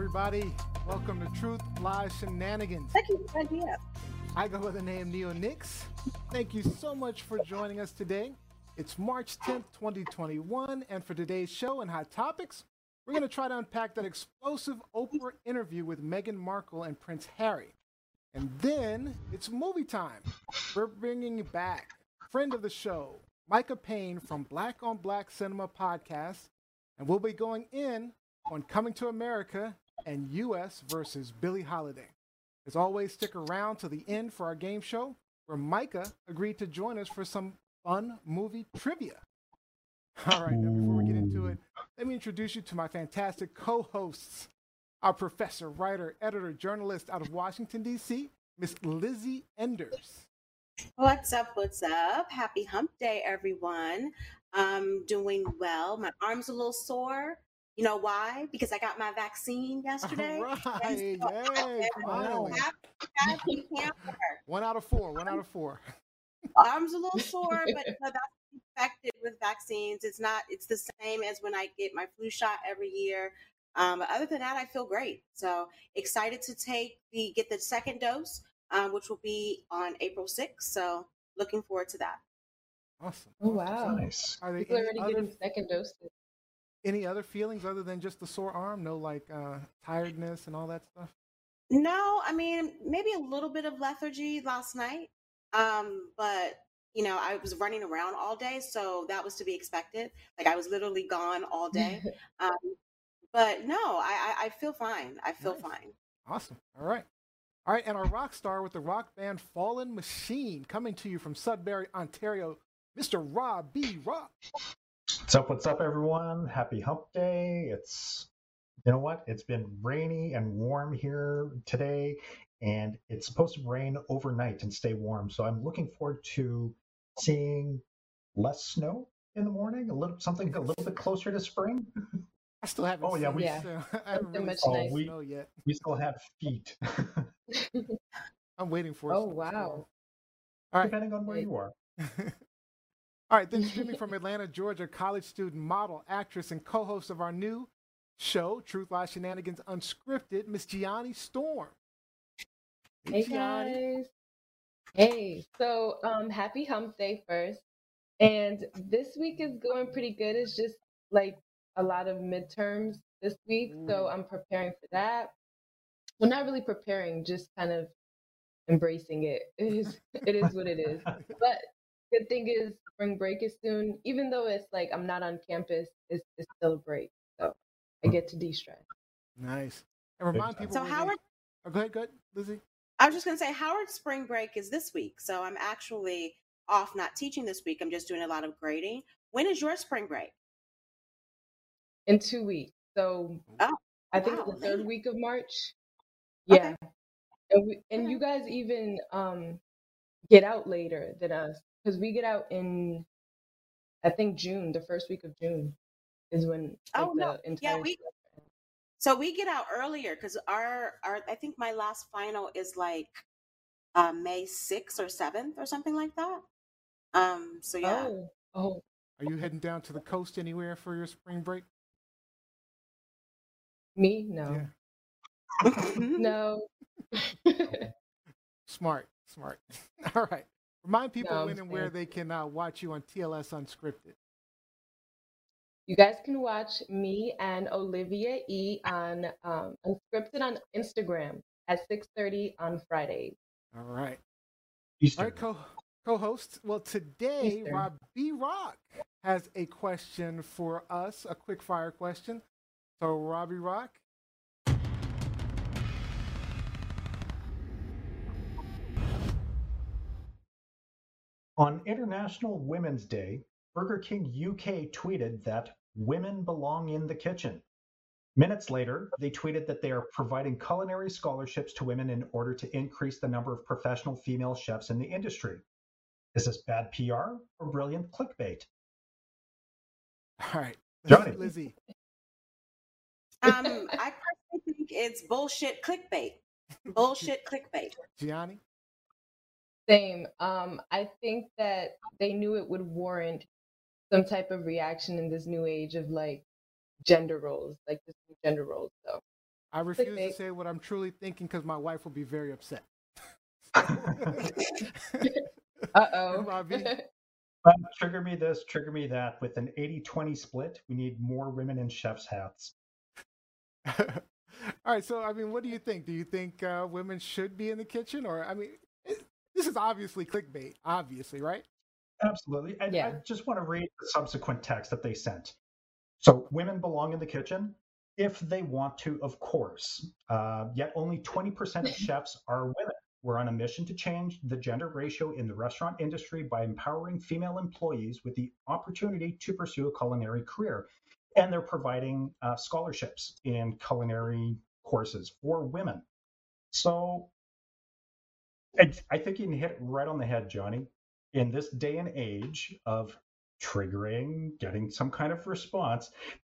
everybody. Welcome to Truth Lies Shenanigans. Thank you for the idea. I go by the name Neo Nix. Thank you so much for joining us today. It's March 10th, 2021, and for today's show and hot topics, we're going to try to unpack that explosive Oprah interview with Meghan Markle and Prince Harry. And then it's movie time. We're bringing back friend of the show, Micah Payne from Black on Black Cinema podcast, and we'll be going in on Coming to America and U.S. versus Billie Holiday. As always, stick around to the end for our game show, where Micah agreed to join us for some fun movie trivia. All right, now before we get into it, let me introduce you to my fantastic co hosts. Our professor, writer, editor, journalist out of Washington, D.C., Miss Lizzie Enders. What's up? What's up? Happy hump day, everyone. I'm doing well. My arm's a little sore. You know why? Because I got my vaccine yesterday. All right, yay, finally. Happy- happy. One out of four, one out of four. Arm's a little sore, but you know, that's expected with vaccines. It's not. It's the same as when I get my flu shot every year. Um, but other than that, I feel great. So excited to take the get the second dose, um, which will be on April sixth. So looking forward to that. Awesome. Oh wow. Nice. Are there People are already other, getting second doses. Any other feelings other than just the sore arm? No, like uh, tiredness and all that stuff? No, I mean maybe a little bit of lethargy last night, um, but you know I was running around all day, so that was to be expected. Like I was literally gone all day. Um, but no, I, I I feel fine. I feel Nice. fine. Awesome. All right. All right. And our rock star with the rock band Fallen Machine coming to you from Sudbury, Ontario, Mr. Rob B. Rock. What's up? What's up, everyone? Happy Hump Day. It's, you know what? It's been rainy and warm here today, and it's supposed to rain overnight and stay warm. So I'm looking forward to seeing less snow in the morning, a little something a little bit closer to spring. I still haven't Oh, yeah, we- it, so I haven't really much seen oh, nicer. the snow yet. We still have feet, I'm waiting for it. Oh, wow. All right. depending on where you are. All right, then streaming from Atlanta, Georgia, college student, model, actress, and co-host of our new show, Truth Lies Shenanigans Unscripted, Miss Gianni Storm. Hey Gianni. guys. Hey, so um happy hump day first. And this week is going pretty good. It's just like a lot of midterms this week. So I'm preparing for that. Well, not really preparing, just kind of embracing it. It is it is what it is. But good thing is spring break is soon. Even though it's like I'm not on campus, it's, it's still a break. So I get to de-stress. Nice. And remind people. So where they- Howard, Oh, go ahead, go ahead, Lizzie. I was just gonna say Howard's spring break is this week, so I'm actually off not teaching this week. I'm just doing a lot of grading. When is your spring break? in two weeks. So Oh, I think wow, the third week of March. Okay. Yeah. And we, and Okay. you guys even um get out later than us because we get out in I think June, the first week of June is when like, Oh, no. the Yeah, we- So we get out earlier because our our I think my last final is like uh, May sixth or seventh or something like that. Um. So yeah. Oh, oh, Are you heading down to the coast anywhere for your spring break? me? No. No. Smart, smart. All right. Remind people No, when and where they can uh, watch you on TLS Unscripted. You guys can watch me and Olivia E on um, Unscripted on Instagram at 6:30 on Fridays. All right. All Easter. right, co co-hosts. Well, today Eastern. Rob B Rock has a question for us, a quick fire question. So, Robbie Rock, On International Women's Day, Burger King UK tweeted that women belong in the kitchen. Minutes later, they tweeted that they are providing culinary scholarships to women in order to increase the number of professional female chefs in the industry. Is this bad PR or brilliant clickbait? all right, Gianni. Lizzie, Um. I personally think it's bullshit clickbait. Bullshit clickbait. Gianni. Same. Um, I think that they knew it would warrant some type of reaction in this new age of like gender roles, like this new gender roles. So I refuse to say what I'm truly thinking because my wife will be very upset. uh oh. Robbie. trigger me this, trigger me that. With an 80 20 split, we need more women in chef's hats. All right. So, I mean, what do you think? Do you think uh, women should be in the kitchen? Or, I mean, it, this is obviously clickbait, obviously, right? Absolutely. And yeah. I just want to read the subsequent text that they sent. So, women belong in the kitchen if they want to, of course. Uh, yet only 20% of chefs are women. We're on a mission to change the gender ratio in the restaurant industry by empowering female employees with the opportunity to pursue a culinary career. And they're providing uh, scholarships in culinary courses for women. So I think you can hit right on the head, Gianni. In this day and age of triggering, getting some kind of response,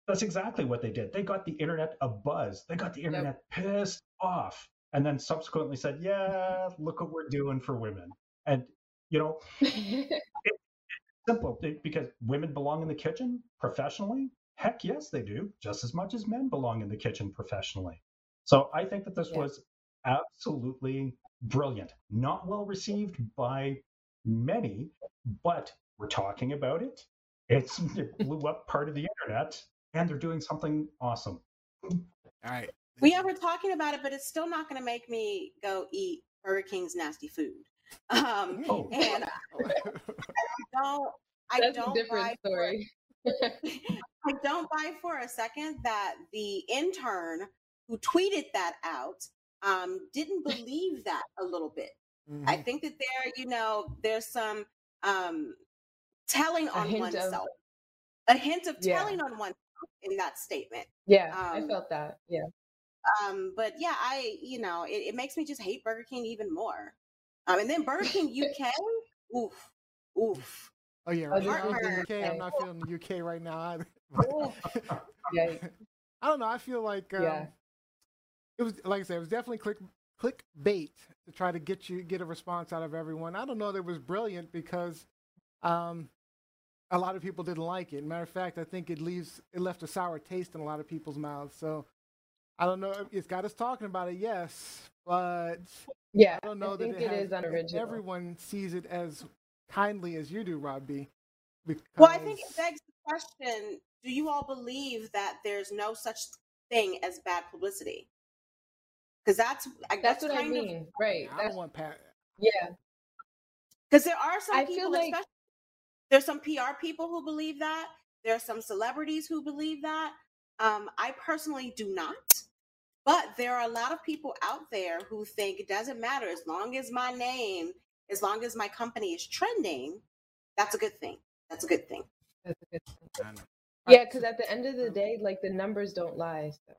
that's exactly what they did. They got the internet a buzz. They got the internet yep. pissed off and then subsequently said, "Yeah, look what we're doing for women." And you know, it, simple because women belong in the kitchen professionally. Heck yes, they do, just as much as men belong in the kitchen professionally. So I think that this yeah. was absolutely brilliant. Not well received by many, but we're talking about it. It's it blew up part of the internet, and they're doing something awesome. All right. We are talking about it, but it's still not going to make me go eat Burger King's nasty food. Um, oh. And I don't. I That's don't a different story. For, I don't buy for a second that the intern who tweeted that out um, didn't believe that a little bit. Mm-hmm. I think that there, you know, there's some um, telling on oneself, of, a hint of yeah. telling on oneself in that statement. Yeah, um, I felt that. Yeah. Um, but yeah, I you know it, it, makes me just hate Burger King even more. Um, and then Burger King UK, oof, oof. Oh yeah, right. the UK. I'm not feeling the UK right now either. yeah. I don't know. I feel like um, yeah. It was like I said, it was definitely click click bait to try to get you get a response out of everyone. I don't know that it was brilliant because um, a lot of people didn't like it. Matter of fact, I think it leaves it left a sour taste in a lot of people's mouths. So I don't know. It's got us talking about it, yes, but yeah, I don't know I that it, it is unoriginal. Everyone sees it as kindly as you do, Rob B. Because... Well, I think it begs the question: Do you all believe that there's no such thing as bad publicity? Because that's that's, that's what I mean, of, right? I don't want Pat. Yeah, because there are some I people, like... there's some PR people who believe that. There are some celebrities who believe that. Um, I personally do not. But there are a lot of people out there who think it doesn't matter as long as my name, as long as my company is trending, that's a good thing. That's a good thing. That's a good thing. Yeah, because at the end of the day, like the numbers don't lie. So.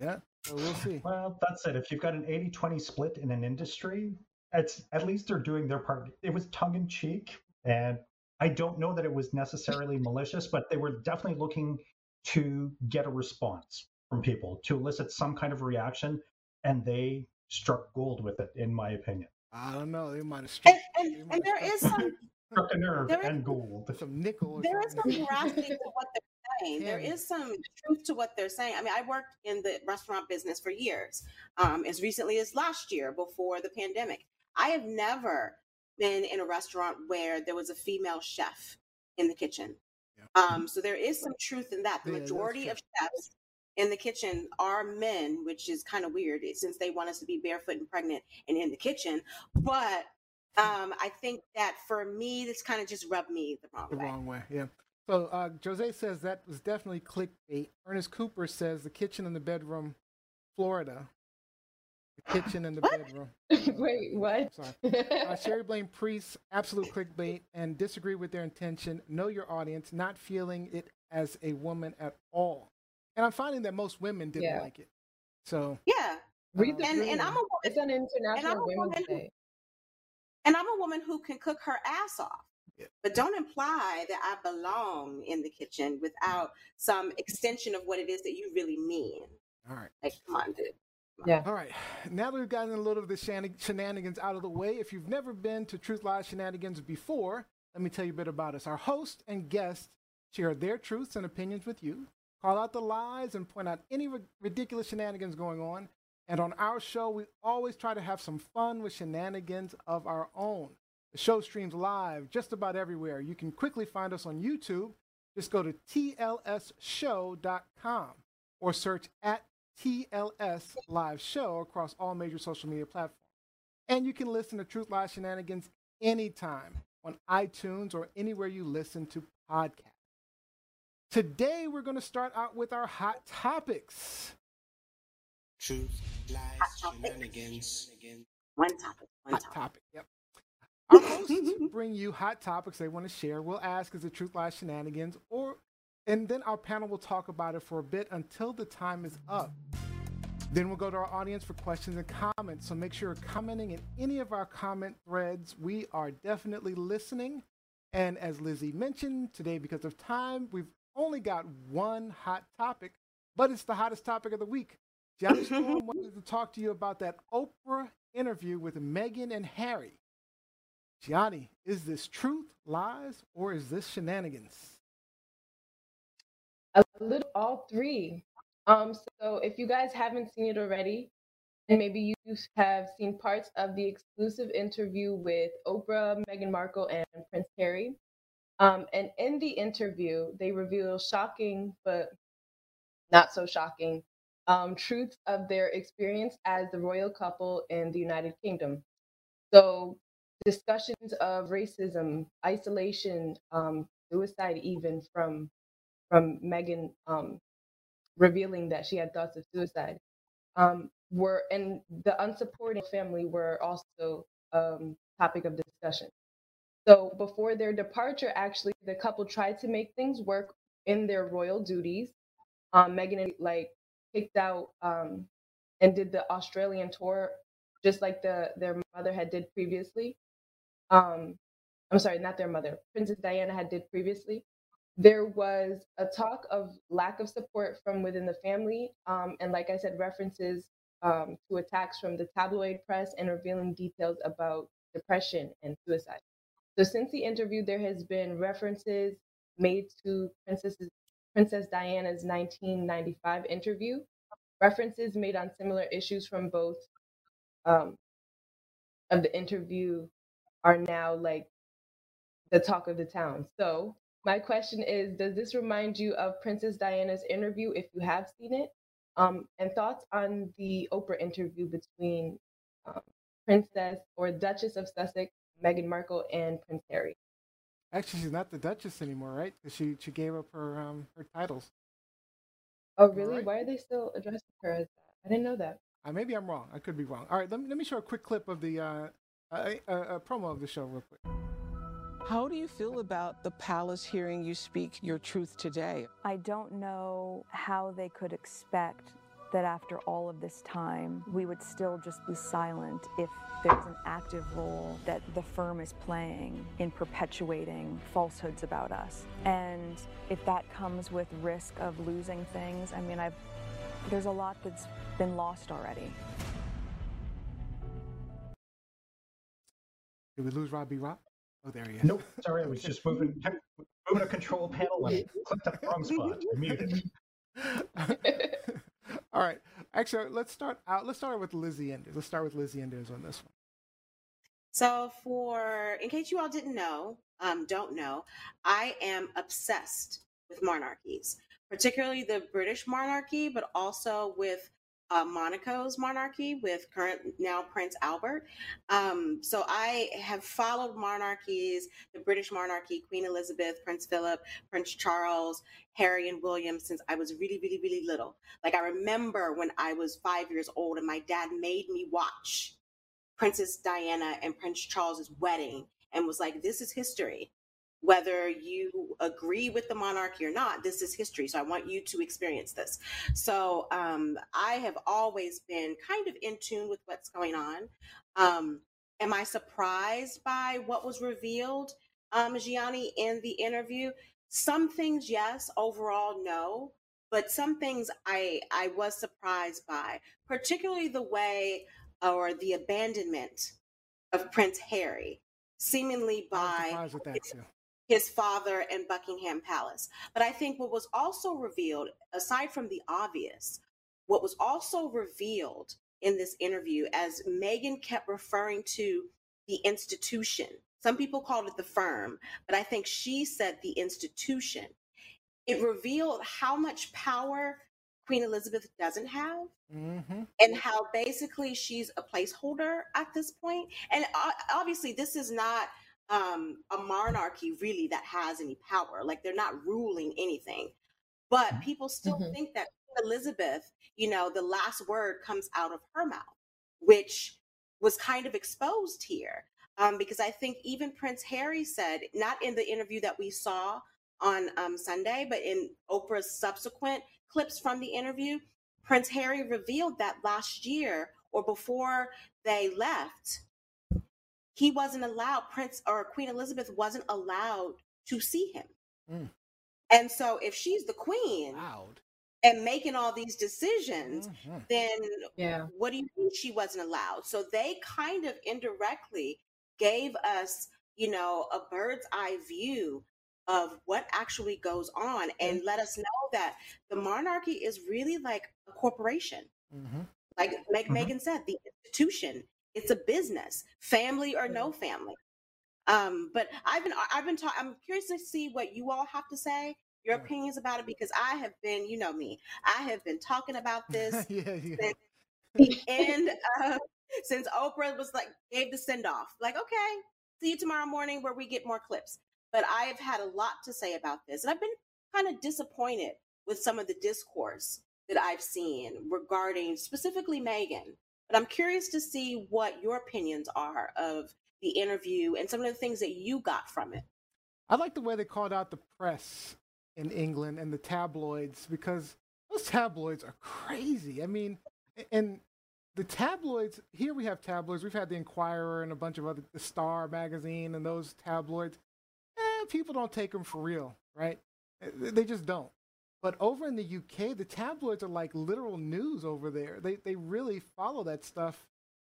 Yeah, so we'll see. Well, that's it. If you've got an 80 20 split in an industry, it's at least they're doing their part. It was tongue in cheek, and I don't know that it was necessarily malicious, but they were definitely looking to get a response from people to elicit some kind of reaction, and they struck gold with it, in my opinion. I don't know. They might have struck. And, and, and there is some struck a nerve and gold. Some nickel. There is some veracity to what they're saying. There is some truth to what they're saying. I mean, I worked in the restaurant business for years, um, as recently as last year before the pandemic. I have never been in a restaurant where there was a female chef in the kitchen. Yeah. Um, so there is some truth in that. The yeah, majority of chefs in the kitchen are men, which is kind of weird eh, since they want us to be barefoot and pregnant and in the kitchen. But um, I think that for me, this kind of just rubbed me the wrong the way. wrong way, yeah. So uh, Jose says that was definitely clickbait. Ernest Cooper says the kitchen and the bedroom, Florida. The kitchen and the bedroom. Wait, what? Sorry. Uh, Sherry Blaine Priest, absolute clickbait, and disagree with their intention. Know your audience, not feeling it as a woman at all and I'm finding that most women didn't yeah. like it. So yeah, read the and, and I'm a woman. It's an international women's day. And I'm a woman who can cook her ass off. Yeah. But don't imply that I belong in the kitchen without some extension of what it is that you really mean. All right. Like, come on, dude. Yeah. All right. Now that we've gotten a little of the shenanigans out of the way, if you've never been to Truth Lies Shenanigans before, let me tell you a bit about us. Our host and guests share their truths and opinions with you. call out the lies, and point out any ridiculous shenanigans going on. And on our show, we always try to have some fun with shenanigans of our own. The show streams live just about everywhere. You can quickly find us on YouTube. Just go to tlsshow.com or search at TLS Live Show across all major social media platforms. And you can listen to Truth Lies Shenanigans anytime on iTunes or anywhere you listen to podcasts. Today, we're going to start out with our hot topics. Truth, lies, shenanigans. One topic. One hot topic. topic. Yep. Our hosts bring you hot topics they want to share. We'll ask, is it truth, lies, shenanigans? Or, and then our panel will talk about it for a bit until the time is up. Then we'll go to our audience for questions and comments. So make sure you're commenting in any of our comment threads. We are definitely listening. And as Lizzie mentioned today, because of time, we've only got one hot topic, but it's the hottest topic of the week. Storm wanted to talk to you about that Oprah interview with Meghan and Harry. Gianni, is this truth, lies, or is this shenanigans? A little all three. Um, so if you guys haven't seen it already, and maybe you have seen parts of the exclusive interview with Oprah, Meghan Markle, and Prince Harry. Um, and in the interview, they reveal shocking, but not so shocking, um, truths of their experience as the royal couple in the United Kingdom. So discussions of racism, isolation, um, suicide, even from from Meghan um, revealing that she had thoughts of suicide, um, were and the unsupporting family were also um, topic of discussion. So before their departure, actually, the couple tried to make things work in their royal duties. Um, Meghan like kicked out um, and did the Australian tour, just like the their mother had did previously um, I'm sorry, not their mother, Princess Diana had did previously. There was a talk of lack of support from within the family, um, and like I said, references um, to attacks from the tabloid press and revealing details about depression and suicide. So since the interview, there has been references made to Princess Princess Diana's 1995 interview, references made on similar issues from both um, of the interview are now like the talk of the town. So my question is, does this remind you of Princess Diana's interview if you have seen it? Um, and thoughts on the Oprah interview between um, Princess or Duchess of Sussex, Meghan Markle, and Prince Harry. Actually, she's not the Duchess anymore, right? She she gave up her um her titles. Oh, really? Right? Why are they still addressing her as that? I didn't know that. Uh, maybe I'm wrong. I could be wrong. All right, let me let me show a quick clip of the uh, a, a, a promo of the show real quick. How do you feel about the palace hearing you speak your truth today? I don't know how they could expect that after all of this time, we would still just be silent if there's an active role that the firm is playing in perpetuating falsehoods about us. And if that comes with risk of losing things, I mean, I've there's a lot that's been lost already. Did we lose Robbie Rock? Oh, there he is. Nope. Sorry, I was just moving moving a control panel and clicked on the wrong spot. Muted. All right. Actually, let's start out. Let's start with Lizzie Enders. Let's start with Lizzie Enders on this one. So, for in case you all didn't know, um, don't know, I am obsessed with monarchies, particularly the British monarchy, but also with uh, Monaco's monarchy with current now Prince Albert. Um, so I have followed monarchies, the British monarchy, Queen Elizabeth, Prince Philip, Prince Charles, Harry, and William since I was really, really, really little. Like I remember when I was five years old and my dad made me watch Princess Diana and Prince Charles's wedding and was like, this is history whether you agree with the monarchy or not this is history so i want you to experience this. So um, i have always been kind of in tune with what's going on. Um, am i surprised by what was revealed um, gianni in the interview? Some things yes overall no but some things i i was surprised by particularly the way or the abandonment of prince harry seemingly by his father and Buckingham Palace. But I think what was also revealed, aside from the obvious, what was also revealed in this interview as Meghan kept referring to the institution. Some people called it the firm, but I think she said the institution. It revealed how much power Queen Elizabeth doesn't have Mm-hmm. and how basically she's a placeholder at this point. And obviously, this is not um, a monarchy really that has any power. Like they're not ruling anything. But people still Mhm. think that Queen Elizabeth, you know, the last word comes out of her mouth, which was kind of exposed here. Um, because I think even Prince Harry said, not in the interview that we saw on um, Sunday, but in Oprah's subsequent clips from the interview, Prince Harry revealed that last year or before they left, he wasn't allowed, Prince or Queen Elizabeth wasn't allowed to see him. Mm. And so if she's the queen Loud. and making all these decisions, Mhm. then Yeah. what do you mean she wasn't allowed? So they kind of indirectly gave us, you know, a bird's eye view of what actually goes on and let us know that the monarchy is really like a corporation. Mhm. Like Meg- Mhm. Meghan said, the institution, it's a business, family or no family. Um, but I've been, I've been talking, I'm curious to see what you all have to say, your Yeah. opinions about it, because I have been, you know me, I have been talking about this yeah, yeah. since the end of since Oprah was like gave the send off. Like, okay, see you tomorrow morning where we get more clips. But I've had a lot to say about this, and I've been kind of disappointed with some of the discourse that I've seen regarding specifically Meghan. But I'm curious to see what your opinions are of the interview and some of the things that you got from it. I like the way they called out the press in England and the tabloids because those tabloids are crazy. I mean, and the tabloids here we have tabloids. We've had the Inquirer and a bunch of other the Star magazine and those tabloids. Eh, people don't take them for real, right? Eh, They just don't. But over in the UK, the tabloids are like literal news over there. They they really follow that stuff.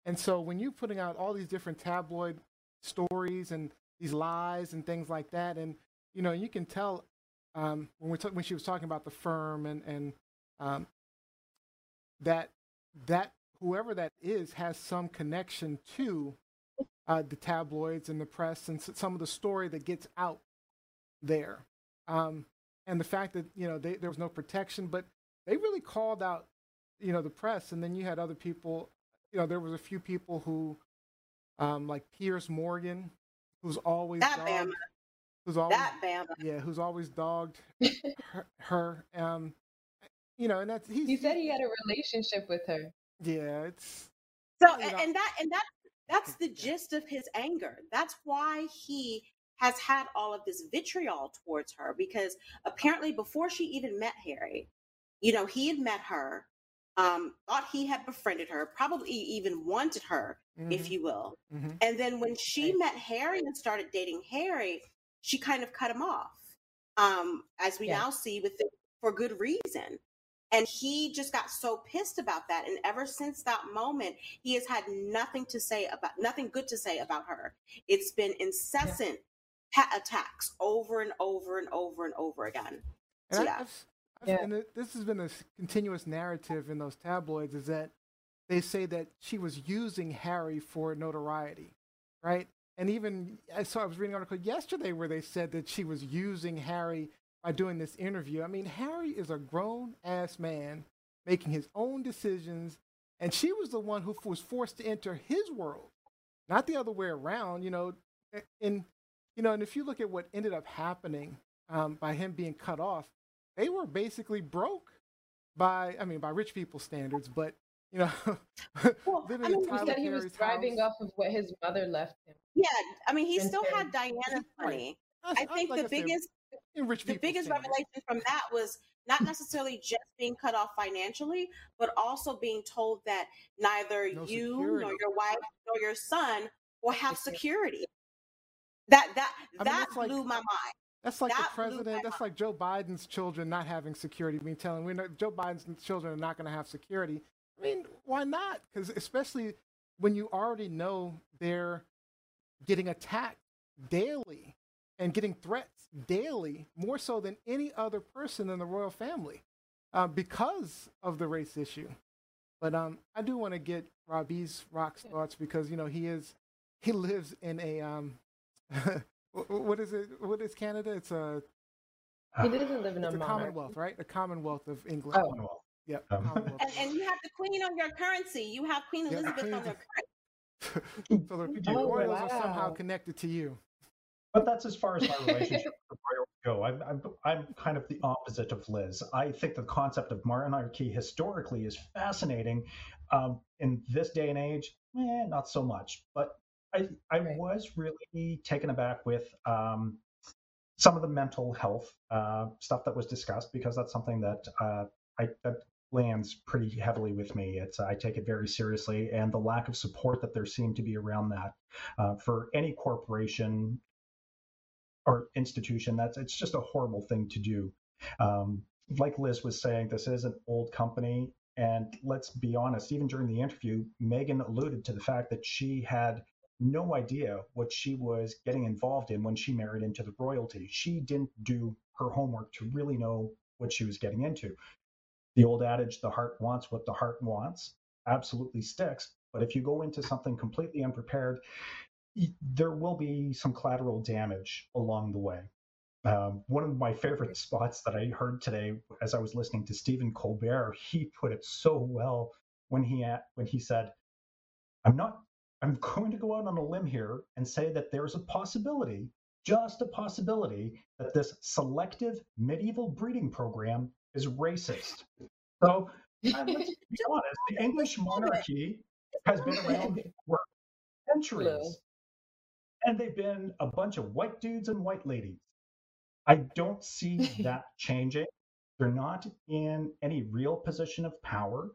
And so when you're putting out all these different tabloid stories and these lies and things like that, and you know, you can tell um, when we when she was talking about the firm and and um, that that whoever that is has some connection to uh, the tabloids and the press and some of the story that gets out there. Um, and the fact that you know they, there was no protection, but they really called out you know the press, and then you had other people. You know, there was a few people who, um, like Piers Morgan, who's always That dogged, Bama, who's always that Bama. yeah, who's always dogged her. her um, you know, and that's he's, He said he had a relationship with her. yeah, it's So you know- and that and that that's the gist of his anger. That's why he has had all of this vitriol towards her because apparently before she even met Harry, you know, he had met her, um, thought he had befriended her, probably even wanted her, if mhm, you will. mhm. And then when she met Harry and started dating Harry, she kind of cut him off. Um, as we Yeah. now see with the, for good reason. And he just got so pissed about that. And ever since that moment, he has had nothing to say about nothing good to say about her. It's been incessant ha- attacks over and over and over and over again. And So, I, yeah. I've, I've, Yeah. and it, this has been a continuous narrative in those tabloids is that they say that she was using Harry for notoriety, right? And even I saw I was reading an article yesterday where they said that she was using Harry by doing this interview. I mean, Harry is a grown ass man making his own decisions, and she was the one who f- was forced to enter his world, not the other way around. You know, a- and you know, and if you look at what ended up happening um, by him being cut off, they were basically broke by I mean by rich people standards, but you know, Well, living I mean, in he He Tyler said he was Perry's thriving house. off of what his mother left him. Yeah, I mean, he Prince still had Diana's Right. money. I, I think like the said, biggest in rich the biggest standards. revelation from that was not necessarily just being cut off financially, but also being told that neither No you security. nor your wife nor your son will have Security. That that I mean, that that's like- blew my mind. That's like That the president. That's like Joe Biden's children not having security. Being telling we know Joe Biden's children are not going to have security. I mean, why not? Because especially when you already know they're getting attacked daily, and getting threats daily, more so than any other person in the royal family, uh, because of the race issue. But um, I do want to get Robbie's Rock's thoughts because you know he is he lives in a um, what is it? What is Canada? It's a he doesn't live in a, it's a. Commonwealth, right? A Commonwealth of England. Oh. Commonwealth. Yep. Um, Commonwealth. And, and you have the queen on your currency. You have Queen Yeah, Elizabeth Queen on your currency. so the Oh, royals are somehow connected to you. But that's as far as my relationship with royals go. I'm, I'm, I'm kind of the opposite of Liz. I think the concept of monarchy historically is fascinating. Um, in this day and age, eh, not so much. But I, I Right. was really taken aback with um, some of the mental health uh, stuff that was discussed because that's something that uh, I, that lands pretty heavily with me. It's I take it very seriously, and the lack of support that there seemed to be around that uh, for any corporation or institution. That's it's just a horrible thing to do. Um, like Liz was saying, this is an old company, and let's be honest. Even during the interview, Meghan alluded to the fact that she had no idea what she was getting involved in when she married into the royalty. She didn't do her homework to really know what she was getting into. The old adage, the heart wants what the heart wants, absolutely sticks. But if you go into something completely unprepared, there will be some collateral damage along the way. Um, one of my favorite spots that I heard today, as I was listening to Stephen Colbert, he put it so well when he when he said, "I'm not. I'm going to go out on a limb here and say that there's a possibility, just a possibility, that this selective medieval breeding program is racist." So uh, let's be honest, the English monarchy has been around for centuries. And they've been a bunch of white dudes and white ladies. I don't see that changing. They're not in any real position of power.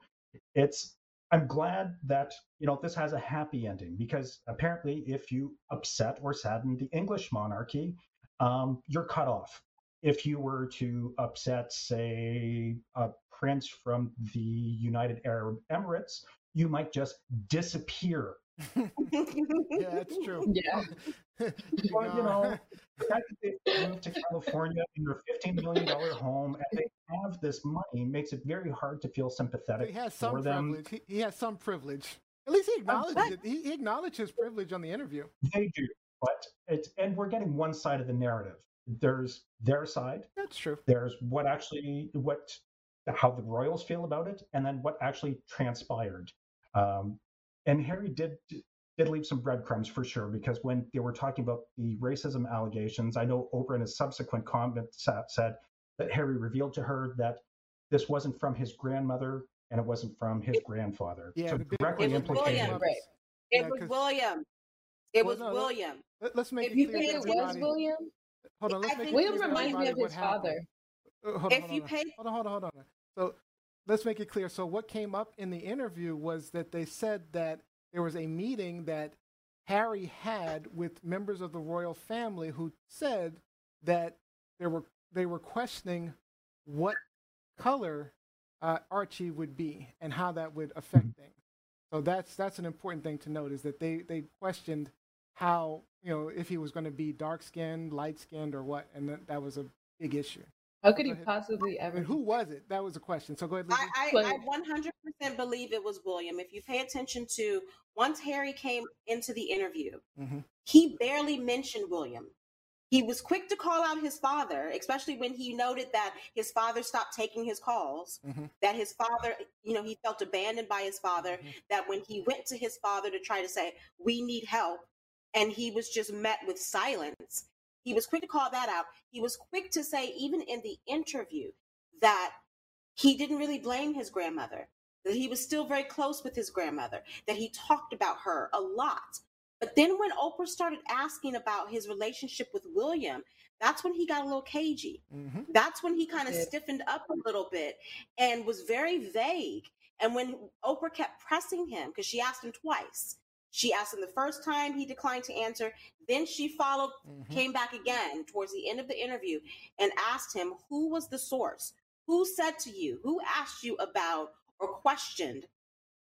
It's I'm glad that you know this has a happy ending because apparently if you upset or sadden the English monarchy, um, you're cut off. If you were to upset, say, a prince from the United Arab Emirates, you might just disappear Yeah, that's true. Yeah. Well, you know, the fact that they moved to California in their $15 million home and they have this money makes it very hard to feel sympathetic he has for some them. privilege. He, he has some privilege. At least he acknowledged it. He, his privilege on the interview. They do, but it's and we're getting one side of the narrative. There's their side. That's true. There's what actually what how the royals feel about it, and then what actually transpired. Um, and Harry did did leave some breadcrumbs for sure because when they were talking about the racism allegations, I know Oprah in a subsequent comment said that Harry revealed to her that this wasn't from his grandmother and it wasn't from his grandfather. Yeah, so the big directly It was implicated. William. Right. It Yeah, was 'cause- William. It Well, was no, William. Let, us make If it you clear pay It it was. William. Hold on, let's I make it think clear William reminds me of his father. Uh, hold on, If hold you on. pay, Hold on, hold on, hold on. So let's make it clear. So what came up in the interview was that they said that there was a meeting that Harry had with members of the royal family who said that there were they were questioning what color uh, Archie would be and how that would affect things. So that's that's an important thing to note is that they they questioned how you know if he was going to be dark skinned, light skinned, or what, and that, that was a big issue. How could he possibly ever? And who was it? That was a question. So go ahead. Lizzie. I, I, I 100% believe it was William. If you pay attention to once Harry came into the interview, Mhm. he barely mentioned William. He was quick to call out his father, especially when he noted that his father stopped taking his calls, Mhm. that his father, you know, he felt abandoned by his father, Mhm. that when he went to his father to try to say, We need help, and he was just met with silence, he was quick to call that out. He was quick to say, even in the interview, that he didn't really blame his grandmother, that he was still very close with his grandmother, that he talked about her a lot. But then when Oprah started asking about his relationship with William, that's when he got a little cagey. Mhm. That's when he kind of stiffened up a little bit and was very vague. And when Oprah kept pressing him, because she asked him twice, she asked him the first time, he declined to answer. Then she followed, Mhm. came back again towards the end of the interview and asked him, Who was the source? Who said to you? Who asked you about or questioned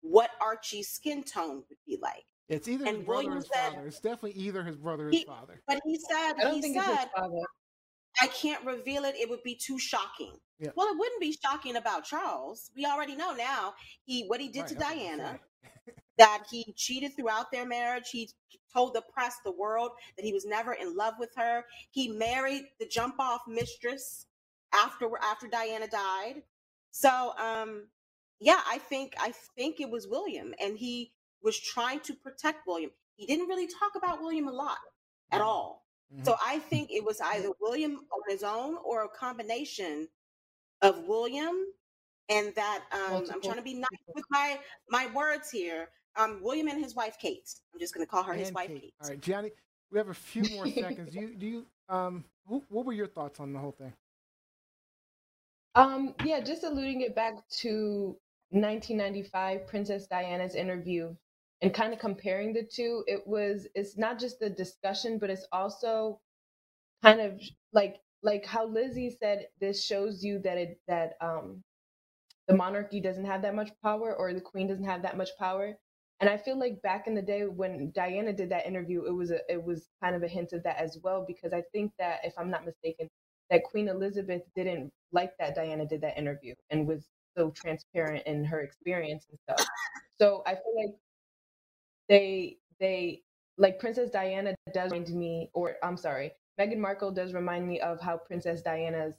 what Archie's skin tone would be like? It's either his And brother or his said- father. It's definitely either his brother or his He- father. But he said, I don't he think it's his said, father. I can't reveal it. It would be too shocking. Yeah. Well, it wouldn't be shocking about Charles. We already know now he what he did Right, to that's what I'm Diana. That he cheated throughout their marriage. He told the press, the world, that he was never in love with her. He married the jump off mistress after after Diana died. So, um, yeah, I think I think it was William, and he was trying to protect William. He didn't really talk about William a lot at Mhm. all. Mhm. So I think it was either William on his own or a combination of William and that um, I'm trying to be nice with my my words here. Um, William and his wife Kate. I'm just going to call her his wife Kate. Kate. All right, Gianni, we have a few more seconds. Do you, do you, um, wh- what were your thoughts on the whole thing? Um, yeah, just alluding it back to 1995, Princess Diana's interview, and kind of comparing the two. It was it's not just the discussion, but it's also kind of like like how Lizzie said. This shows you that it that um the monarchy doesn't have that much power, or the queen doesn't have that much power. And I feel like back in the day when Diana did that interview, it was a it was kind of a hint of that as well, because I think that if I'm not mistaken, that Queen Elizabeth didn't like that Diana did that interview and was so transparent in her experience and stuff. So I feel like they they like Princess Diana does remind me, or I'm sorry, Meghan Markle does remind me of how Princess Diana's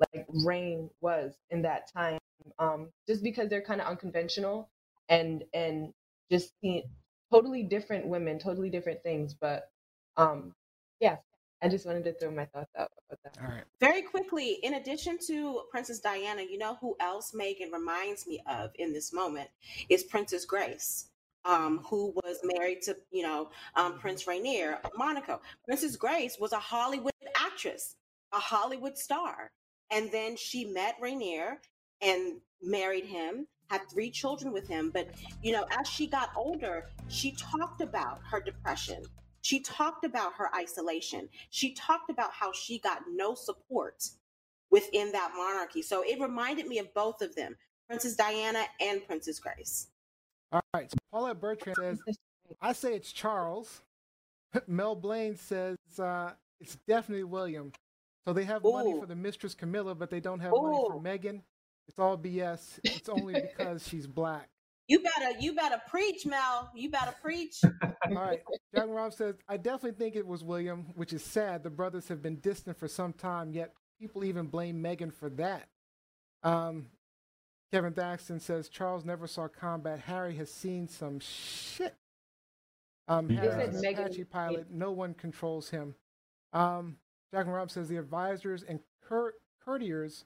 like reign was in that time. Um, just because they're kind of unconventional and and just see- totally different women, totally different things. But um, yeah, I just wanted to throw my thoughts out about that. All right. Very quickly, in addition to Princess Diana, you know who else Meghan reminds me of in this moment is Princess Grace, um, who was married to, you know, um, Prince Rainier of Monaco. Princess Grace was a Hollywood actress, a Hollywood star. And then she met Rainier and married him, had three children with him. But, you know, as she got older, she talked about her depression. She talked about her isolation. She talked about how she got no support within that monarchy. So it reminded me of both of them, Princess Diana and Princess Grace. All right. So Paulette Bertrand says, I say it's Charles. Mel Blaine says uh, it's definitely William. So they have money for the mistress Camilla, but they don't have money for Ooh. Meghan. It's all BS. It's only because she's black. You better, you better preach, Mel. You better preach. All right. John Rob says, I definitely think it was William, which is sad. The brothers have been distant for some time, yet people even blame Meghan for that. Um, Kevin Daxton says, Charles never saw combat. Harry has seen some shit. Um, They Harry said is an Apache pilot. No one controls him. Um, Jack and Rob says the advisors and cour- courtiers,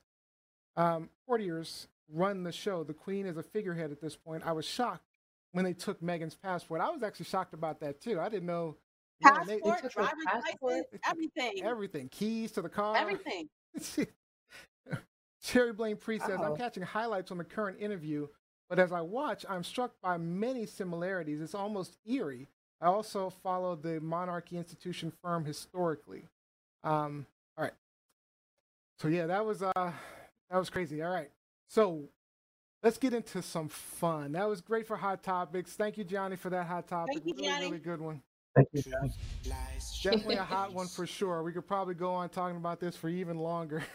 um, courtiers run the show. The queen is a figurehead at this point. I was shocked when they took Meghan's passport. I was actually shocked about that too. I didn't know. man, they- they Passport, driver's license, everything. everything, keys to the car, Everything. Cherry Blaine Priest says, I'm catching highlights on the current interview, but as I watch, I'm struck by many similarities. It's almost eerie. I also follow the Monarchy Institution firm historically. Um, all right. So yeah, that was uh that was crazy. All right. So let's get into some fun. That was great for hot topics. Thank you, Gianni, for that hot topic. Thank you, really, Gianni. really good one. Thank you, John. Definitely a hot one for sure. We could probably go on talking about this for even longer.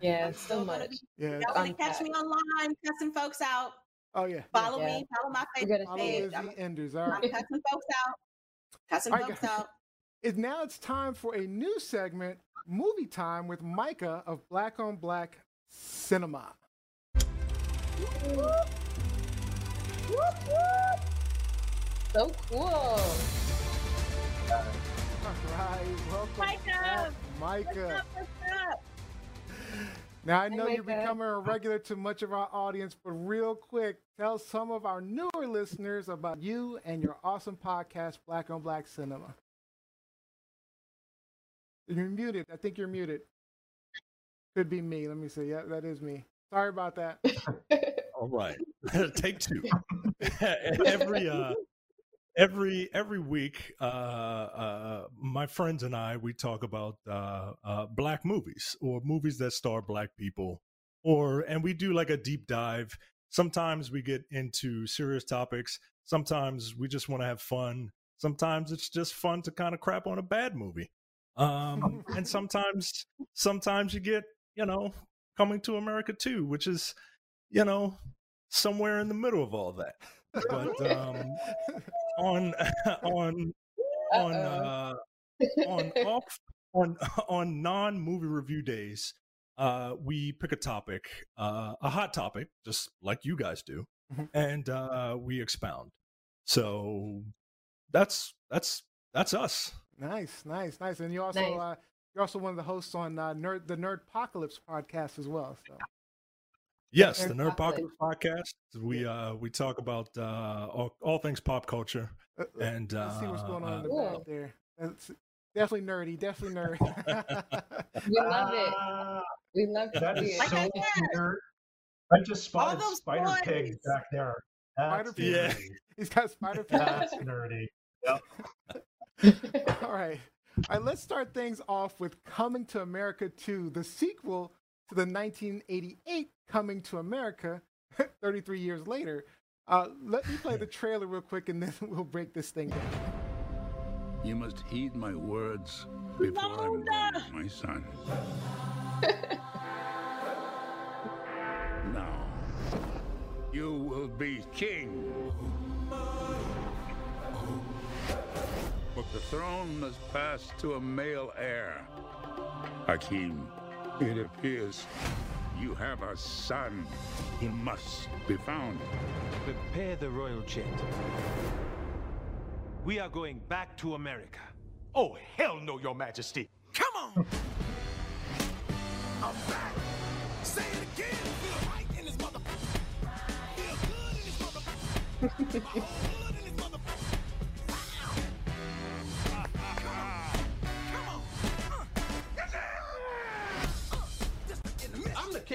Yeah, I'm so much. be- yeah. Y'all want to catch me online, cussing folks out. Oh yeah. yeah. Follow Yeah. me, follow my We Facebook gotta Follow page. it. I'm, Lizzie Enders. All I'm right. cussing folks out. Cussing All right, folks guys. out. It, now it's time for a new segment, Movie Time with Micah of Black on Black Cinema. Woo! Woo! So cool. All right. Welcome Micah! Micah. What's up? What's up? Now I know you're Micah. becoming a regular to much of our audience, but real quick, tell some of our newer listeners about you and your awesome podcast, Black on Black Cinema. You're muted. I think you're muted. Could be me. Let me see. Yeah, that is me. Sorry about that. All right, take two. every uh, every every week, uh, uh, my friends and I we talk about uh, uh, black movies or movies that star black people, or and we do like a deep dive. Sometimes we get into serious topics. Sometimes we just want to have fun. Sometimes it's just fun to kind of crap on a bad movie. Um, and sometimes, sometimes you get, you know, coming to America too, which is, you know, somewhere in the middle of all that. But um, on on on uh, on off on on non movie review days, uh, we pick a topic, uh, a hot topic, just like you guys do, Mhm. and uh, we expound. So that's that's that's us. Nice, nice, nice. And you also Nice. uh, you're also one of the hosts on uh, Nerd the Nerd Apocalypse podcast as well. So Yes, the Nerd Nerd Apocalypse. Podcast. We uh we talk about uh all, all things pop culture uh, uh, and uh, let's see what's going on in the Cool. back there. That's definitely nerdy, definitely nerdy. We love it. Ah, We love to that see is it. Like so I said. weird. I just All spotted spider pigs toys. back there. That's Spider pigs. Yeah. He's got spider pants. That's nerdy. All right. All right, let's start things off with Coming to America 2, the sequel to the 1988 Coming to America 33 years later. Uh, let me play the trailer real quick and then we'll break this thing down. You must heed my words before I'm gone, my son. now, you will be king. But the throne must pass to a male heir. Hakim, it appears you have a son. He must be found. Prepare the royal jet. We are going back to America. Oh, hell no, your majesty. Come on! I'm back. Say it again. Feel right in this mother. Feel good in this mother.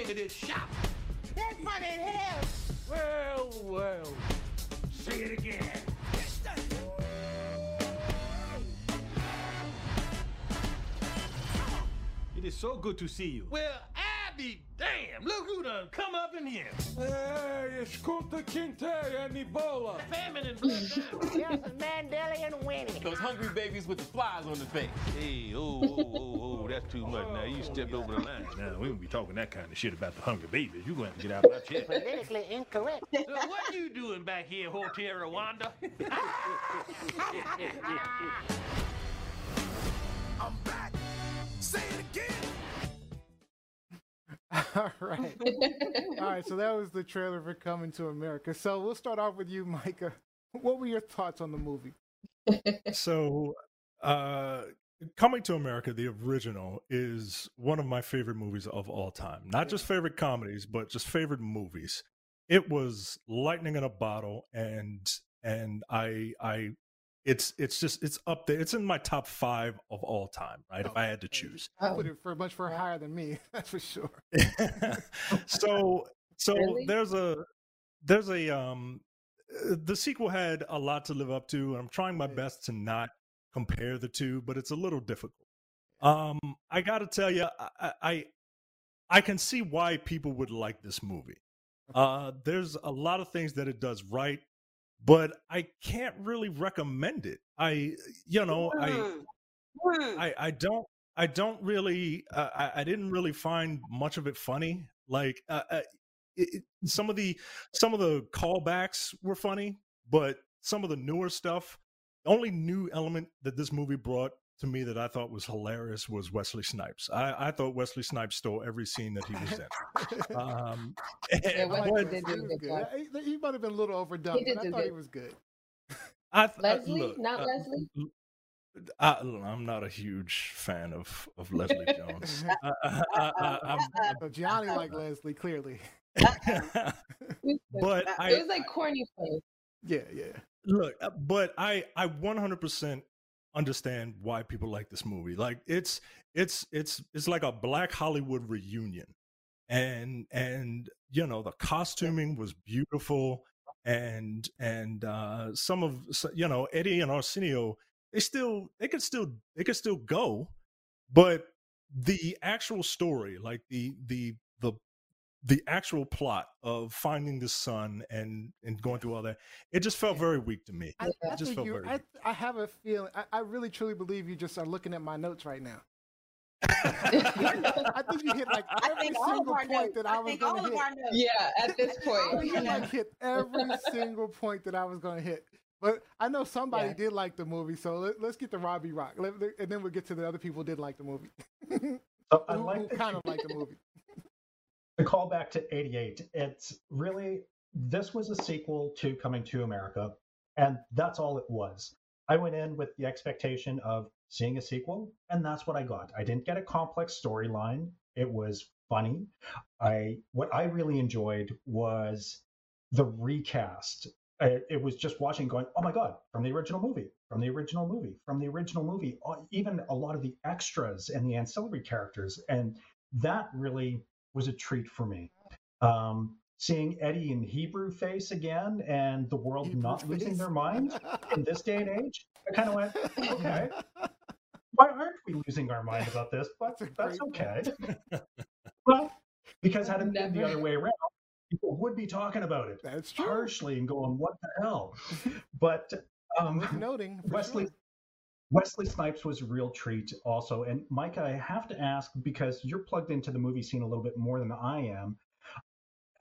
enemy. I'm king of this shop. That's funny in hell. Well, well. Say it again. It is so good to see you. Well, I be damn. Look who done come up in here. Hey, it's Kunta Kinte and Ebola. Famine and Nelson Mandela and Winnie. Those hungry babies with the flies on the face. Hey, oh, oh, oh, oh, that's too much. Now you stepped oh, over the line. Now we won't be talking that kind of shit about the hungry babies. You going to get out of my chair. Politically incorrect. So what you doing back here, Hotel Rwanda? I'm back. Say it again. All right. All right. So that was the trailer for Coming to America. So we'll start off with you, Micah. What were your thoughts on the movie? So, uh, Coming to America, the original, is one of my favorite movies of all time. Not just favorite comedies, but just favorite movies. It was lightning in a bottle, and and I I, it's it's just it's up there. It's in my top five of all time, right? If I had to choose. I put it for much for higher than me. That's for sure. so so Really? there's a there's a um uh, the sequel had a lot to live up to and i'm trying my Yeah. best to not compare the two but it's a little difficult um i gotta tell you i i i can see why people would like this movie uh there's a lot of things that it does right but i can't really recommend it i you know i Hmm. Hmm. I, I don't I don't really uh, I, I didn't really find much of it funny. Like uh, uh, it, it- some of the some of the callbacks were funny, but some of the newer stuff, the only new element that this movie brought to me that I thought was hilarious was Wesley Snipes. I, I thought Wesley Snipes stole every scene that he was in. Um, Yeah, but Wesley did he a was good good. job. He, he might have been a little overdone, He but I do thought he was good. I, th- I- Leslie, look, not uh, Leslie. I, I'm not a huge fan of of Leslie Jones. I, I, I, I'm, So Gianni like Leslie, clearly. but it was like corny funny. Yeah, yeah. look uh, but i i 100% understand why people like this movie. Like it's it's it's it's like a black hollywood reunion. And and you know the costuming was beautiful. And and uh some of you know eddie and arsenio they still they could still they could still go. But the actual story like the the the the actual plot of finding the son and and going through all that, it just felt very weak to me. I, it I just felt you, very. I, weak. I have a feeling. I, I really truly believe you just are looking at my notes right now. I think you hit like every think all of single point notes. that I, I was going to hit. Yeah, at this point. You like hit every single point that I was going to hit. But I know somebody Yeah. did like the movie, so let, us get to Robbie Rock, let, and then we'll get to the other people who did like the movie. So who, unlike the kind of like the movie. To call back to 88 it's really this was a sequel to coming to america and that's all it was. I went in with the expectation of seeing a sequel and that's what i got. I didn't get a complex storyline. It was funny. I what i really enjoyed was the recast. It was just watching going oh my god from the original movie from the original movie from the original movie uh, even a lot of the extras and the ancillary characters and that really was a treat for me. Um, seeing Eddie in Hebrew face again and the world Hebrew not losing their mind in this day and age, I kind of went, okay, why aren't we losing our mind about this? But That's that's okay. well, because had it been the other way around, people would be talking about it That's true. harshly and going, what the hell? But um, noting. Wesley sure. Wesley Snipes was a real treat also. And Micah, I have to ask because you're plugged into the movie scene a little bit more than I am.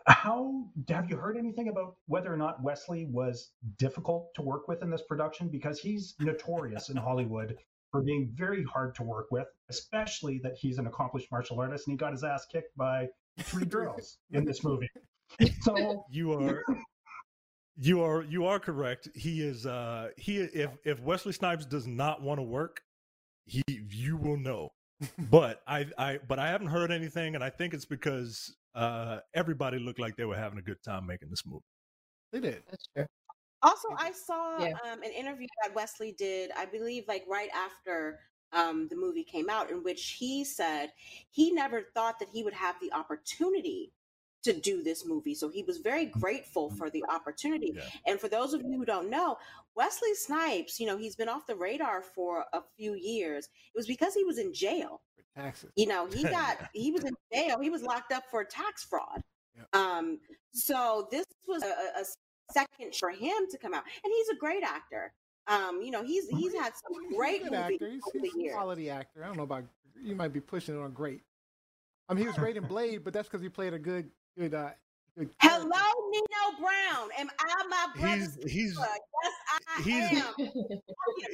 How have you heard anything about whether or not Wesley was difficult to work with in this production? Because he's notorious in Hollywood for being very hard to work with, especially that he's an accomplished martial artist and he got his ass kicked by three girls in this movie. So you are you are you are correct he is uh he if if wesley snipes does not want to work he you will know but i i but i haven't heard anything and i think it's because uh everybody looked like they were having a good time making this movie They did. That's true. Also, I saw Yeah. um, an interview that Wesley did, I believe, like right after um, the movie came out, in which he said he never thought that he would have the opportunity to do this movie. So he was very grateful for the opportunity. Yeah. And for those of you who don't know, Wesley Snipes, you know, he's been off the radar for a few years. It was because he was in jail. Taxes. You know, he got he was in jail. He was locked up for tax fraud. Yep. Um, so this was a, a- second for him to come out, and he's a great actor. Um, you know, he's he's had some He's great movies actor. He's, he's a quality actor. I don't know about you. Might be pushing it on great. I mean, he was great in Blade, but that's because he played a good, good, uh, good. Hello. Nino Brown. Am I my brother's he's he's keeper? Yes, I he's- am.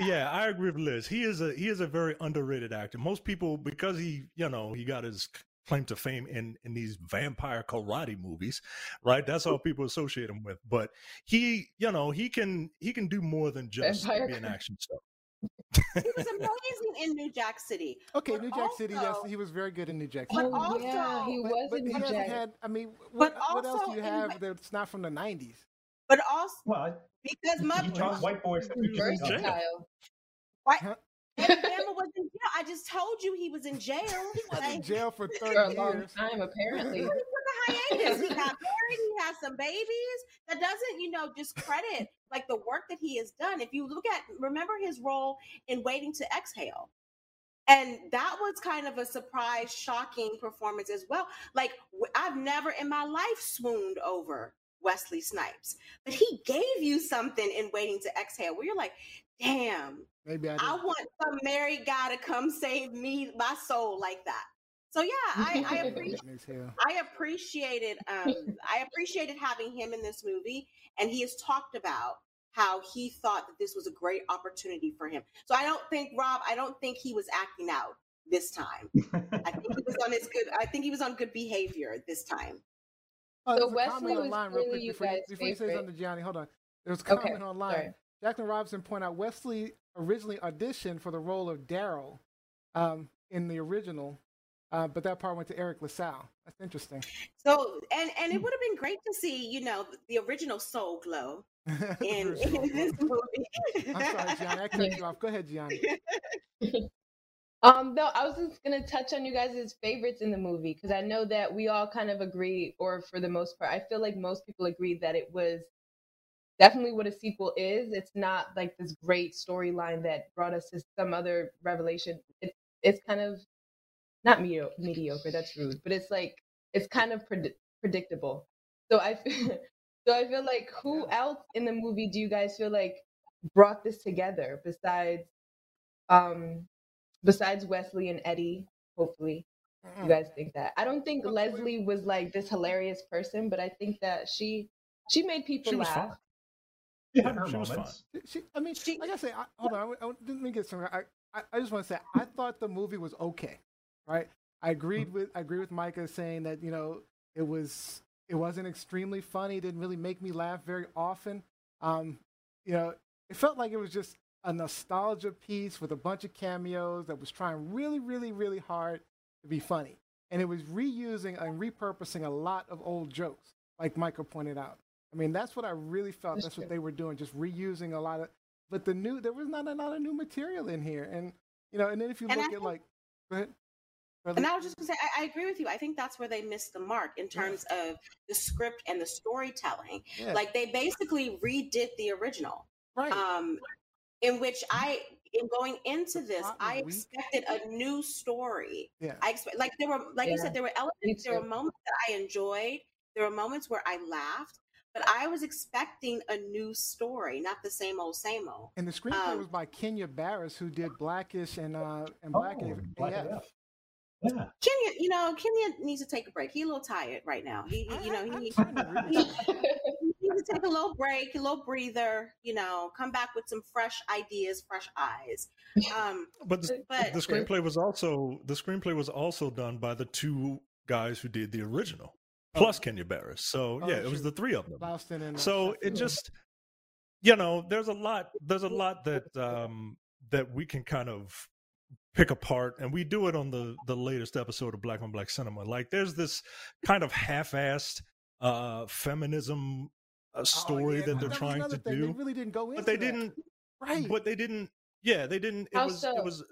Yeah i agree with liz he is a he is a very underrated actor most people because he you know he got his claim to fame in in these vampire karate movies right that's all people associate him with but he you know he can he can do more than just Vampire be an action star He was amazing in New Jack City. Okay, But New Jack City. Yes, he was very good in New Jack But City. oh yeah, also- he was but in he New hasn't Jack. had. I mean, But what, what else do you in- have that's not from the '90s? But also well, because you my white boys. He was in jail. Versatile. Alabama was in jail. I just told you he was in jail. He was in jail for For a long years. time, apparently. Hiatus. He got married. He has some babies. That doesn't, you know, discredit like the work that he has done. If you look at, remember his role in Waiting to Exhale, and that was kind of a surprise, shocking performance as well. Like I've never in my life swooned over Wesley Snipes, but he gave you something in Waiting to Exhale where you're like, damn, Maybe I I want some married guy to come save me, my soul like that. So yeah, I, I appreciate. Exhale. I appreciated um I appreciated having him in this movie and he has talked about how he thought that this was a great opportunity for him. So I don't think Rob, I don't think he was acting out this time. I think he was on his good I think he was on good behavior this time. Oh, So Wesley was online real really quick you before, you, guys' before you say favorite. something, Gianni. Hold on. There's a Okay, comment online. sorry. Jacqueline Robinson point out Wesley originally auditioned for the role of Daryl um, in the original, uh, but that part went to Eric LaSalle. That's interesting. So and and it would have been great to see, you know, the original Soul Glo in, Bruce in this movie. I'm sorry, Gianni. I cut you off. Go ahead, Gianni. Um, no, I was just gonna touch on you guys' favorites in the movie because I know that we all kind of agree, or for the most part, I feel like most people agree that it was definitely what a sequel is. It's not like this great storyline that brought us to some other revelation. It's it's kind of not medio- mediocre. That's rude, but it's like it's kind of pred- predictable. So I so I feel like who else in the movie do you guys feel like brought this together besides um besides Wesley and Eddie? Hopefully, you guys think that. I don't think Leslie was like this hilarious person, but I think that she she made people She laugh. fine. She had Yeah, her she was moments. She, I mean, she, like I say, I, hold on. I, I, let me get some. I, I, I just want to say, I thought the movie was okay, right? I agreed with I agree with Micah saying that you know it was it wasn't extremely funny. Didn't really make me laugh very often. Um, you know, it felt like it was just a nostalgia piece with a bunch of cameos that was trying really, really, really hard to be funny, and it was reusing and repurposing a lot of old jokes, like Micah pointed out. I mean, that's what I really felt. That's That's, what they were doing, just reusing a lot of. But the new, there was not a lot of new material in here, and you know, and then if you And I look at think- like, go ahead. And I was just gonna say, I, I agree with you. I think that's where they missed the mark in terms of the script and the storytelling. Yeah. Like they basically redid the original. Right. Um, in which I, in going into this, I weak. expected a new story. yeah. I expect, like there were, like you said, there were elements, there were moments that I enjoyed, there were moments where I laughed, but I was expecting a new story, not the same old, same old. and the screenplay um, was by Kenya Barris, who did Blackish and uh and Oh, Black, AF. Black AF. AF. Yeah. Kenya, you know, Kenya needs to take a break. He's a little tired right now. He, he- I- you know, he, I certainly agree with he, he needs to take a little break, a little breather. You know, come back with some fresh ideas, fresh eyes. Um, But the, But- the screenplay was also the screenplay was also done by the two guys who did the original, plus Kenya Barris. So Oh, yeah, it was the three of them. Louston and uh, so it just you know there's a lot there's a lot that um that we can kind of pick apart and we do it on the the latest episode of black on black cinema like there's this kind of half-assed uh feminism uh, Oh, story yeah, that they're was trying to thing. They do really didn't go into but they that. didn't Right. but they didn't yeah they didn't it How was so? it was it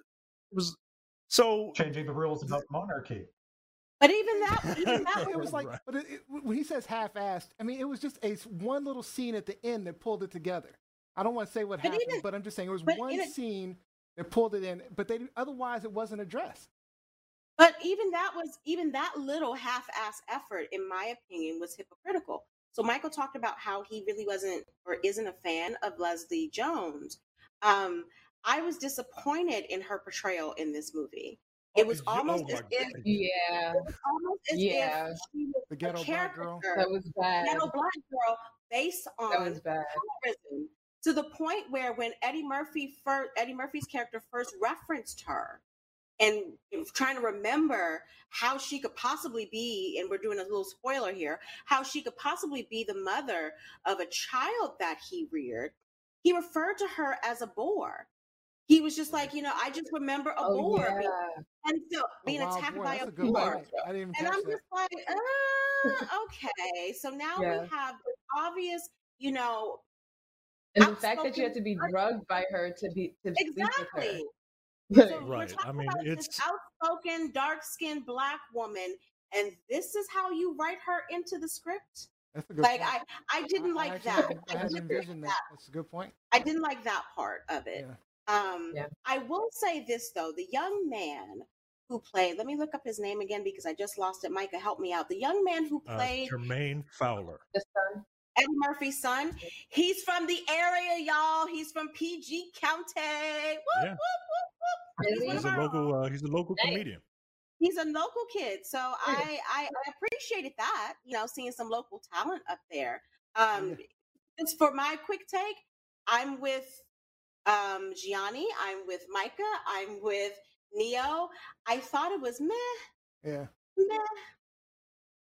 was so Changing the rules about monarchy. but even that, even that, it was like, Right. but it, it, when he says half-assed, I mean, it was just a one little scene at the end that pulled it together. I don't want to say what But happened, even- but I'm just saying it was one even- scene that pulled it in. But they otherwise it wasn't addressed. But even that was even that little half-ass effort, in my opinion, was hypocritical. So Michael talked about how he really wasn't or isn't a fan of Leslie Jones. Um, I was disappointed in her portrayal in this movie. It Oh, was you- almost oh as if Yeah, it was almost as Yeah. if she was The a ghetto black girl. that was bad. ghetto black girl based That on was bad. prison to the point where when Eddie Murphy first, Eddie Murphy's character first referenced her and trying to remember how she could possibly be, and we're doing a little spoiler here, how she could possibly be the mother of a child that he reared, he referred to her as a boar. He was just like, you know, I just remember a Oh boar being, and so A being wild attacked boar. by a a boar. point. I didn't even And I'm that. just like, uh, okay. So now Yeah. we have this obvious, you know, and the fact that you outspoken had to be drugged by her to be to sleep with her. exactly. Like, So we're Right. I talking mean, about it's- this outspoken, dark-skinned black woman, and this is how you write her into the script. That's a good Like point. I, I didn't like actually that. hadn't- I I didn't like envisioned that. that. That's a good point. I didn't like that part of it. Yeah. Um, Yeah. I will say this though: the young man who played. Let me look up his name again because I just lost it. Micah, help me out. The young man who uh, played Jermaine Fowler the son. Eddie Murphy's son. He's from the area, y'all. He's from PG County. Whoop, Yeah. whoop, whoop, whoop. He's Really? one he's a local uh, he's a local Nice. comedian he's a local kid so I, I i appreciated that you know seeing some local talent up there um just for my quick take i'm with um gianni i'm with micah i'm with neo i thought it was meh Yeah. meh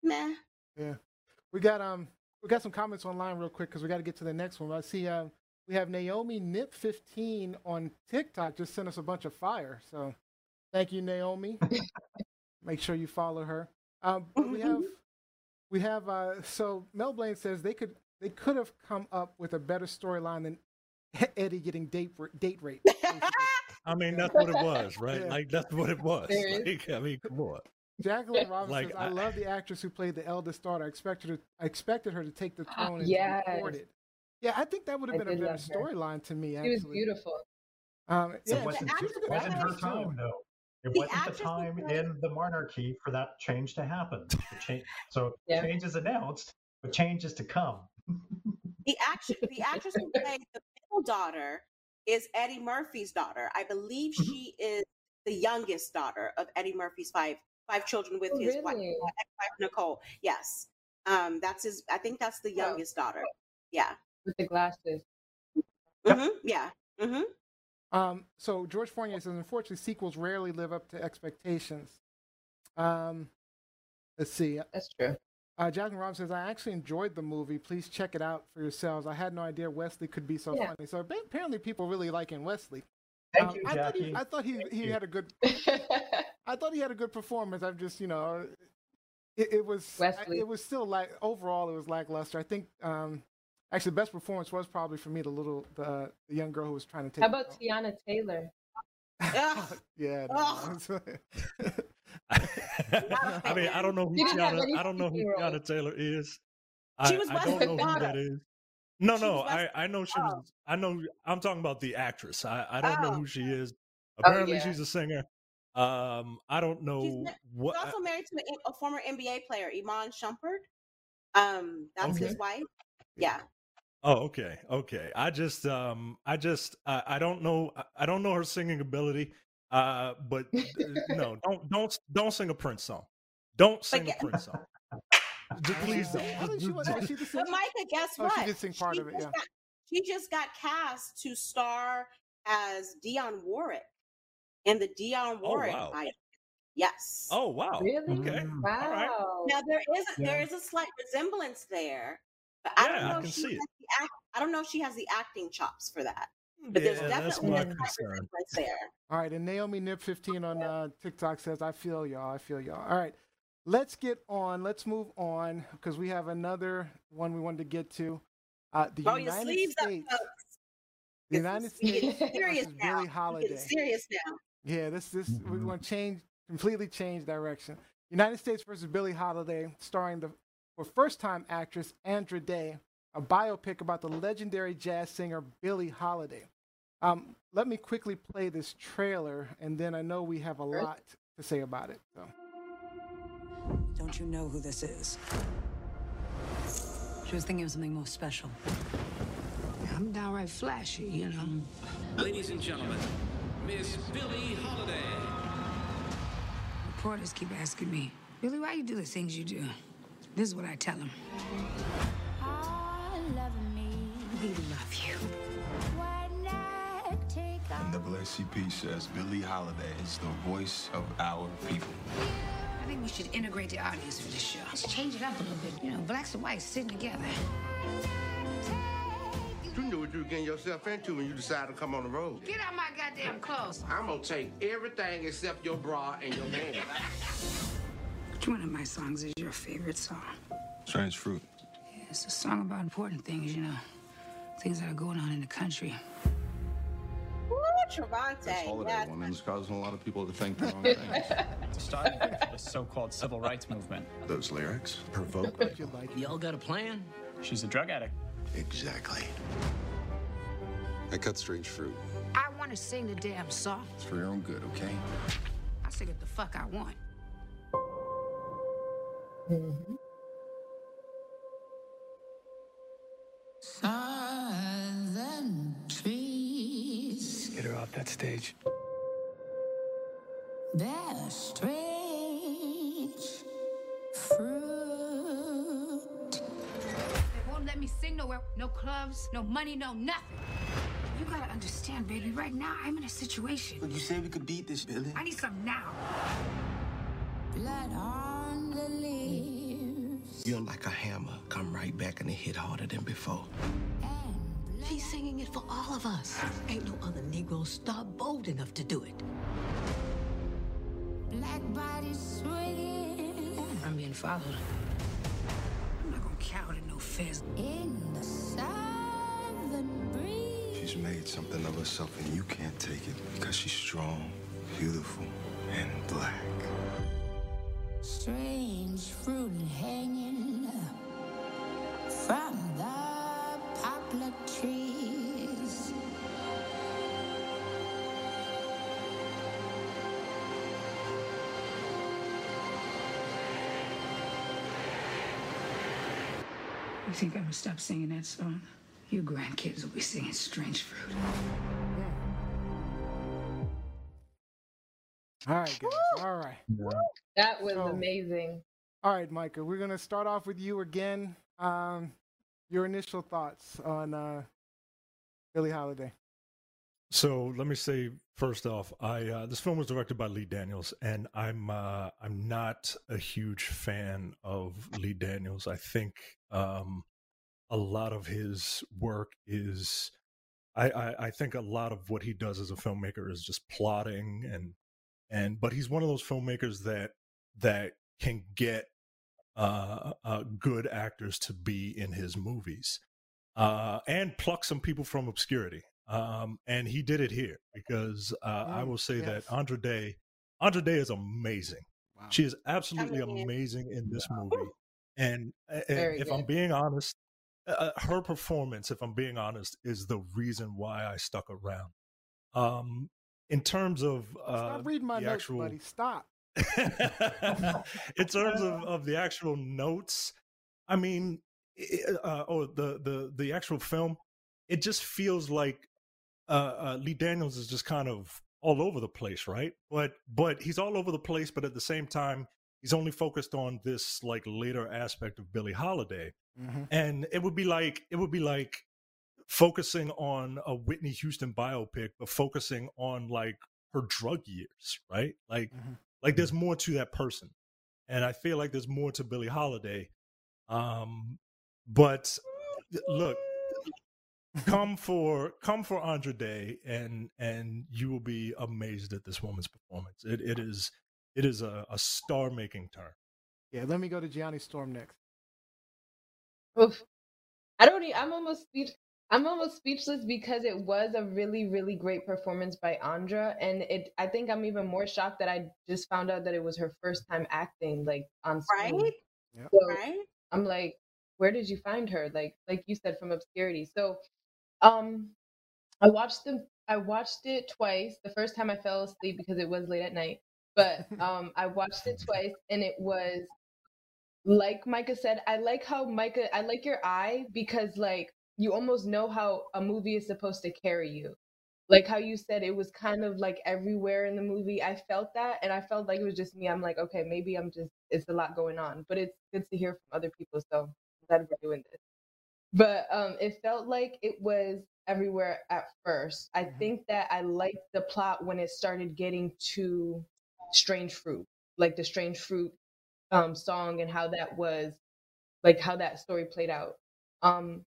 meh Yeah. We got um we got some comments online real quick because we got to get to the next one. I see um we have Naomi Nip fifteen on TikTok just sent us a bunch of fire. So thank you, Naomi. Make sure you follow her. Um, we have we have uh so Mel Blaine says they could they could have come up with a better storyline than Eddie getting date ra- date rape. i mean that's what it was right Yeah. like that's what it was like, i mean come on Jacqueline Robinson Like, says, I, I- love the actress who played the eldest daughter. I expected her, I expected her to take the throne and Yes. record it. Yeah, I think that would have been a better storyline to me. She was beautiful. Um, So yeah, wasn't, the actress wasn't her was time, though. It The wasn't the time played- in the monarchy for that change to happen. The cha- so Yeah. change is announced, but change is to come. The action, the actress who played the middle daughter is Eddie Murphy's daughter. I believe Mm-hmm. she is the youngest daughter of Eddie Murphy's five five children with Oh, his wife, really? ex-wife Nicole. Yes, um, that's his. I think that's the Oh. youngest daughter. Yeah. With the glasses. Yep. hmm Yeah. hmm Um, so George Fournier says, unfortunately, sequels rarely live up to expectations. Um, let's see. That's true. Uh, Jasmine Rob says, I actually enjoyed the movie. Please check it out for yourselves. I had no idea Wesley could be so Yeah. funny. So apparently, people really like liking Wesley. Thank Um, you, I thought he, Jackie. I thought he, Thank he you. had a good. I thought he had a good performance. I'm just, you know, it, it was Wesley. it was still like overall it was lackluster. I think um, actually the best performance was probably for me the little the, the young girl who was trying to take. How about. Teyana Taylor? Ugh. yeah. Ugh. no. I mean, I don't know who She didn't have Teyana. I don't know who. Teyana Taylor is. She I, was I don't know who that is. No, She no, I, I know she oh. was. I know. I'm talking about the actress. I, I don't know Oh. who she is. Oh, Apparently, yeah. she's a singer. Um, I don't know ma- what. He's also married to a, a former NBA player, Iman Shumpert. Um, that's his Okay. wife. Yeah. Oh, okay, okay. I just, um, I just, I, I don't know, I- don't know her singing ability. Uh, but uh, no, don't, don't, don't sing a Prince song. Don't sing yeah. a Prince song. Please don't. She was, she the But? Micah, guess Oh, what? she did sing part of it, yeah. Got, she just got cast to star as Dionne Warwick in the Dionne Oh, wow. biopic. Yes. Oh wow. Really? Okay. All right. Wow. Now there is a, Yeah. is a slight resemblance there, but I don't Yeah, I know can if she has it. the act, I don't know if she has the acting chops for that. But there's Yeah, that's definitely my a concern. resemblance there. All right, and Naomi Nip 15 on uh, TikTok says, I feel y'all, I feel y'all. All right, let's get on, let's move on, because we have another one we wanted to get to. Uh, the Roll your United sleeves up, States. folks. The This United is- States getting serious now. Billie Holiday. serious now. Yeah, this this we're Mhm. going to change completely change direction. United States versus Billie Holiday, starring the for first time actress Andra Day, a biopic about the legendary jazz singer Billie Holiday. Um, let me quickly play this trailer, and then I know we have a lot to say about it. So. Don't you know who this is? She was thinking of something more special. I'm downright flashy, you know. Ladies and gentlemen, Miss Billie Holiday. Reporters keep asking me, Billie, why you do the things you do? This is what I tell them. I love me. We love you. NAACP says Billie Holiday is the voice of our people. I think we should integrate the audience for this show. Let's change it up a little bit. You know, blacks and whites sitting together. You knew what you were getting yourself into when you decided to come on the road. Get out my goddamn clothes. I'm gonna take everything except your bra and your man. Which one of my songs is your favorite song? Strange fruit. It's a song about important things, you know, things that are going on in the country. Woo, Trevante. This holiday yes. woman's causing a lot of people to think the wrong things. starting point for the so-called civil rights movement. Those lyrics provoke. Y'all got a plan? She's a drug addict. Exactly. I cut strange fruit. I want to sing the damn song. It's for your own good, okay? I sing it the fuck I want. Southern trees Get her off that stage. bear strange fruit. Me sing nowhere. No clubs, no money, no nothing. You gotta understand, baby. Right now, I'm in a situation. But you said we could beat this, Billie. I need some now. Blood on the leaves. You're like a hammer. Come right back and it hit harder than before. She's singing it for all of us. Ain't no other Negro star bold enough to do it. Black bodies swinging. I'm being followed. I'm not gonna cower to no fizz. In the southern breeze. She's made something of herself and you can't take it because she's strong, beautiful, and black. Strange fruit hanging from You think I'm gonna stop singing that song? Your grandkids will be singing Strange Fruit. All right, guys. All right. That was So- amazing. All right, Micah. We're gonna start off with you again. Um, your initial thoughts on uh, Billie Holiday. So let me say first off, I uh, this film was directed by Lee Daniels, and I'm uh, I'm not a huge fan of Lee Daniels. I think um, a lot of his work is, I, I I think a lot of what he does as a filmmaker is just plotting and and but he's one of those filmmakers that that can get uh, uh, good actors to be in his movies uh, and pluck some people from obscurity. Um, and he did it here because uh, I Mm, will say yes. that Andra Day, Andra Day is amazing. She is absolutely Amazing. in this movie. And, and Very if I'm being honest, uh, her performance, if I'm being honest, is the reason why I stuck around. Um, in terms of uh, Stop reading my the notes, actual, buddy. Stop. in terms of, of the actual notes, I mean, uh, or the the the actual film, it just feels like uh, uh, Lee Daniels is just kind of all over the place, right? But but he's all over the place, but at the same time, he's only focused on this like later aspect of Billie Holiday, Mhm. and it would be like it would be like focusing on a Whitney Houston biopic, but focusing on like her drug years, right? Like Mhm. like there's more to that person, and I feel like there's more to Billie Holiday. Um, but look, come for come for Andra Day, and and you will be amazed at this woman's performance. It it is it is a, a star making turn. Yeah, let me go to Gianni Storm next. Oof. I don't. e- I'm almost speech. I'm almost speechless because it was a really, really great performance by Andra, and it. I think I'm even more shocked that I just found out that it was her first time acting, like on screen. Right? Yep. So Right? I'm like, where did you find her? Like, like you said, from obscurity. So, um, I watched the. I watched it twice. The first time I fell asleep because it was late at night, but um, I watched it twice, and it was like Micah said, I like how Micah, I like your eye because like you almost know how a movie is supposed to carry you. Like how you said it was kind of like everywhere in the movie. I felt that and I felt like it was just me. I'm like, okay, maybe I'm just it's a lot going on. But it's good to hear from other people. So I'm glad we're doing this. But um it felt like it was everywhere at first. I think that I liked the plot when it started getting to strange fruit. Like the strange fruit um song and how that was like how that story played out. Um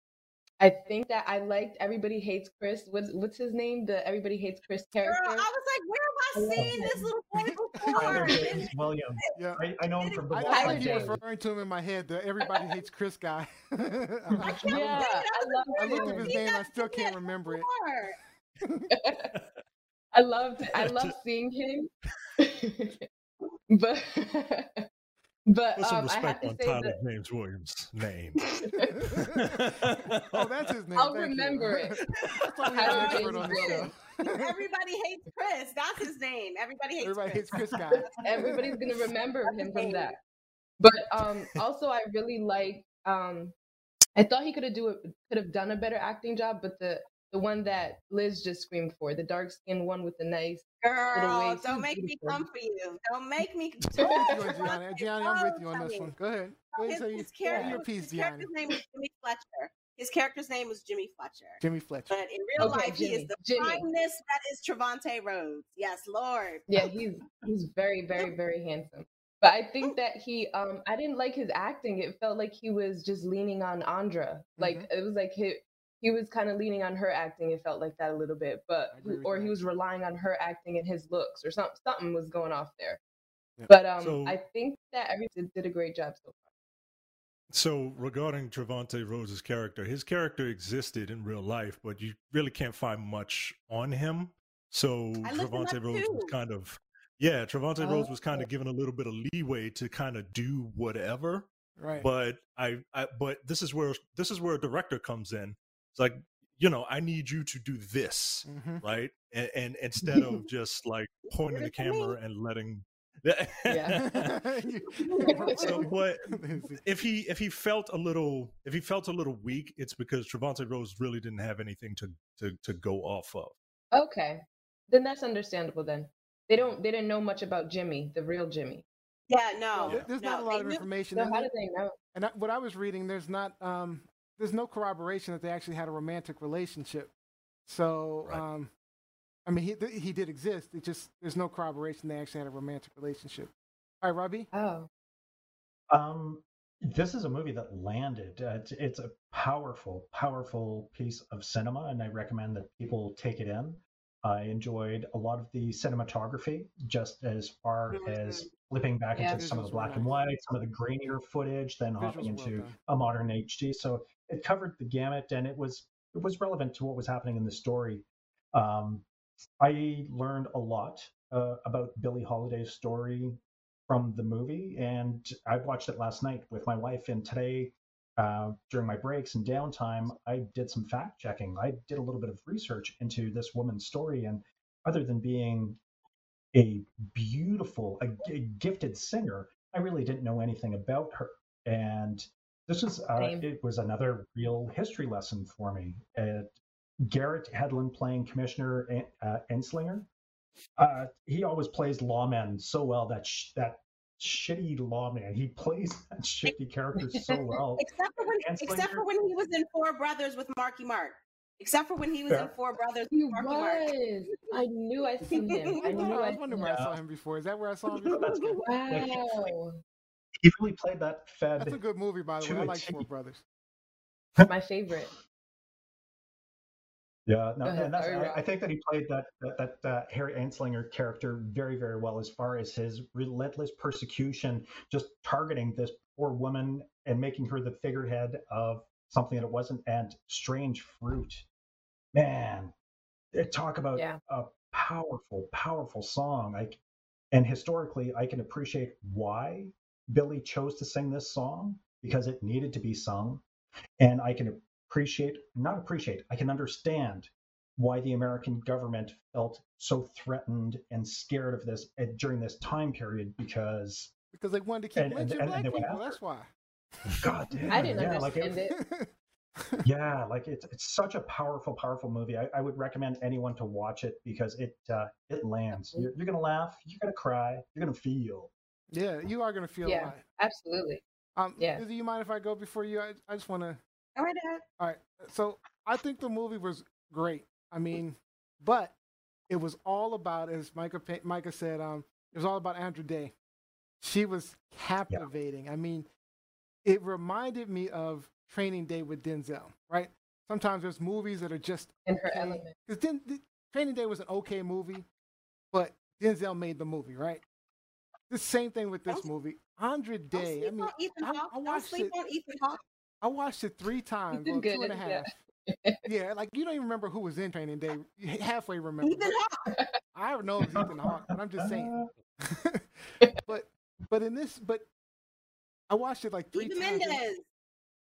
I think that I liked Everybody Hates Chris. What's what's his name? The Everybody Hates Chris character. Girl. I was like, where have I seen this little boy Tyler before? James Williams. Yeah. I, I know him from the I, Walking I like referring to him in my head. The everybody hates Chris guy. I'm like, Yeah, I love I looked up him. his name. I still can't remember it. I loved I love seeing him. but but Put some um, I have respect to on say Tyler that James Williams' name. oh, that's his name. I'll Thank you. remember it. That's why we have an Tyler expert on the James show. Everybody hates Chris. That's his name. Everybody hates Everybody Chris. hates Chris guy. Everybody's gonna remember him from that. But um also I really like um I thought he could have do it could have done a better acting job, but the the one that Liz just screamed for, the dark skinned one with the nice little Girl, don't he's make me come for you. Don't make me. I'm with you, Gianni. Gianni, I'm with you on this one. Go ahead. Go ahead His, and his, your- character, your piece, his Gianni. character's name was Jimmy Fletcher. His character's name was Jimmy Fletcher. Jimmy Fletcher. But in real Okay, life, he is the Jimmy. fineness that is Trevante Rhodes. Yes, Lord. Yeah, he's he's very, very, very handsome. But I think that he um I didn't like his acting. It felt like he was just leaning on Andra. Like Mm-hmm. it was like he he was kind of leaning on her acting. It felt like that a little bit, but I agree with or you. he was relying on her acting and his looks, or something. Something was going off there. Yeah. But um, So- I think that everyone did a great job so far. So regarding Trevante Rhodes's character, his character existed in real life, but you really can't find much on him. So I looked him Trevante Rhodes was kind of yeah, Trevante Rhodes was kind Oh. of given a little bit of leeway to kind of do whatever. Right. But I, I but this is where this is where a director comes in. It's like, you know, I need you to do this, Mhm. right? And, and instead of just like pointing the it for me. camera and letting Yeah. so, but if he if he felt a little if he felt a little weak, it's because Trevante Rhodes really didn't have anything to to to go off of. Okay, then that's understandable. Then they don't they didn't know much about Jimmy, the real Jimmy. Yeah, no, There- There's no, not a lot they of knew- information. So how it. did they know? And I, what I was reading, there's not, um, there's no corroboration that they actually had a romantic relationship. So, um, I mean, he th- he did exist. It just there's no corroboration they actually had a romantic relationship. All right, Robbie. Oh, Um, this is a movie that landed. Uh, it's, it's a powerful, powerful piece of cinema, and I recommend that people take it in. I enjoyed a lot of the cinematography, just as far as flipping back Yeah. into some of the black and white, some of the grainier footage, then hopping into a modern HD. So it covered the gamut, and it was it was relevant to what was happening in the story. Um, I learned a lot uh, about Billie Holiday's story from the movie, and I watched it last night with my wife. And today, uh, during my breaks and downtime, I did some fact checking. I did a little bit of research into this woman's story, and other than being a beautiful, a, g- gifted singer, I really didn't know anything about her. And this was uh, it was another real history lesson for me. Uh, Garrett Hedlund playing Commissioner uh, Anslinger. Uh, he always plays lawmen so well. That sh- that shitty lawman. He plays that shitty character so well. Except for when, Anslinger- except for when he was in Four Brothers with Marky Mark. Except for when he was in Four Brothers he with Marky Mark. was. I knew I seen him. I I, was I wondering where I saw him before. Is that where I saw him before? That's good. Wow, He really played that fed. That's a good movie, by the way. I like Four Brothers. my favorite. Yeah, no, ahead, and that's, I, I think that he played that that, that uh, Harry Anslinger character very, very well as far as his relentless persecution, just targeting this poor woman and making her the figurehead of something that it wasn't, and strange fruit. Man, talk about Yeah. a powerful, powerful song. Like, and historically, I can appreciate why Billie chose to sing this song because it needed to be sung, and I can appreciate, not appreciate, I can understand why the American government felt so threatened and scared of this eh, during this time period because Because they wanted to keep And- and- lynching and- black and they went people. after That's why. God damn, I didn't yeah, like understand it, it. yeah, like it's it's such a powerful, powerful movie. I, I would recommend anyone to watch it because it uh, it lands. You're, you're gonna laugh, you're gonna cry, you're gonna feel. Yeah, you are gonna feel Yeah, alive. absolutely. Um, Yeah. Lizzie, you mind if I go before you? I, I just want to. All right, Dad. All right. So I think the movie was great. I mean, but it was all about, as Micah Micah said, um, it was all about Andra Day. She was captivating. I mean, it reminded me of Training Day with Denzel. Right? Sometimes there's movies that are just In her okay. element. Because Den- the- Training Day was an okay movie, but Denzel made the movie. Right? The same thing with this Don't- movie. Andra Don't Day. sleep I mean, on Ethan I, Hawke. I Don't watched sleep it. on Ethan Hawke. I watched it three times, did well, good, and a yeah. Yeah, like you don't even remember who was in Training Day. Halfway remember. Ethan Hawke. I don't know if it's Ethan Hawke, but I'm just saying. but but in this, but I watched it like three Eva times. and Mendes.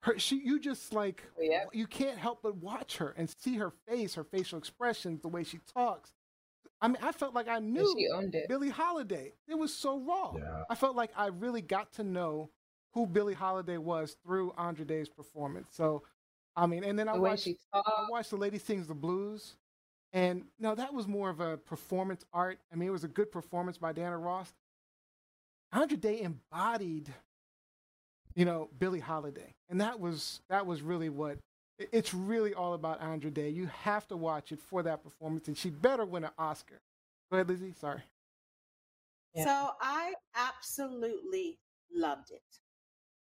Her, she, you just like oh, Yeah. you can't help but watch her and see her face, her facial expressions, the way she talks. I mean, I felt like I knew she owned it. Billie Holiday. It was so raw. Yeah. I felt like I really got to know who Billie Holiday was through Andra Day's performance. So, I mean, and then I The watched I watched The Lady Sings the Blues, and no, that was more of a performance art. I mean, it was a good performance by Diana Ross. Andra Day embodied, you know, Billie Holiday, and that was that was really what. It's really all about Andra Day. You have to watch it for that performance, and she better win an Oscar. Go ahead, Lizzie. Sorry. Yeah. So I absolutely loved it.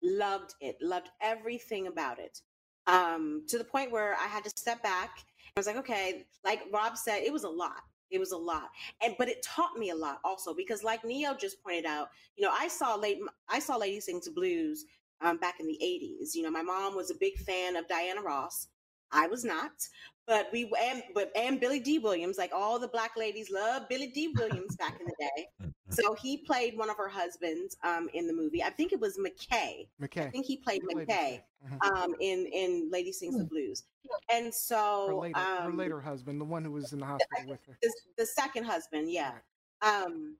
Loved it. Loved everything about it. Um, to the point where I had to step back. I was like, okay, like Rob said, it was a lot. It was a lot. And but it taught me a lot also because like Neo just pointed out, you know, I saw late I saw Lady Sings Blues um, back in the 80s. You know, my mom was a big fan of Diana Ross. I was not. But we and but and Billy Dee Williams, like all the black ladies love Billy Dee Williams back in the day. So he played one of her husbands um, in the movie. I think it was McKay. McKay. I think he played He played McKay Mhm. um, in in Lady Sings the Blues. And Her so later, her um, later husband, the one who was in the hospital with her. the, the second husband, yeah. Um,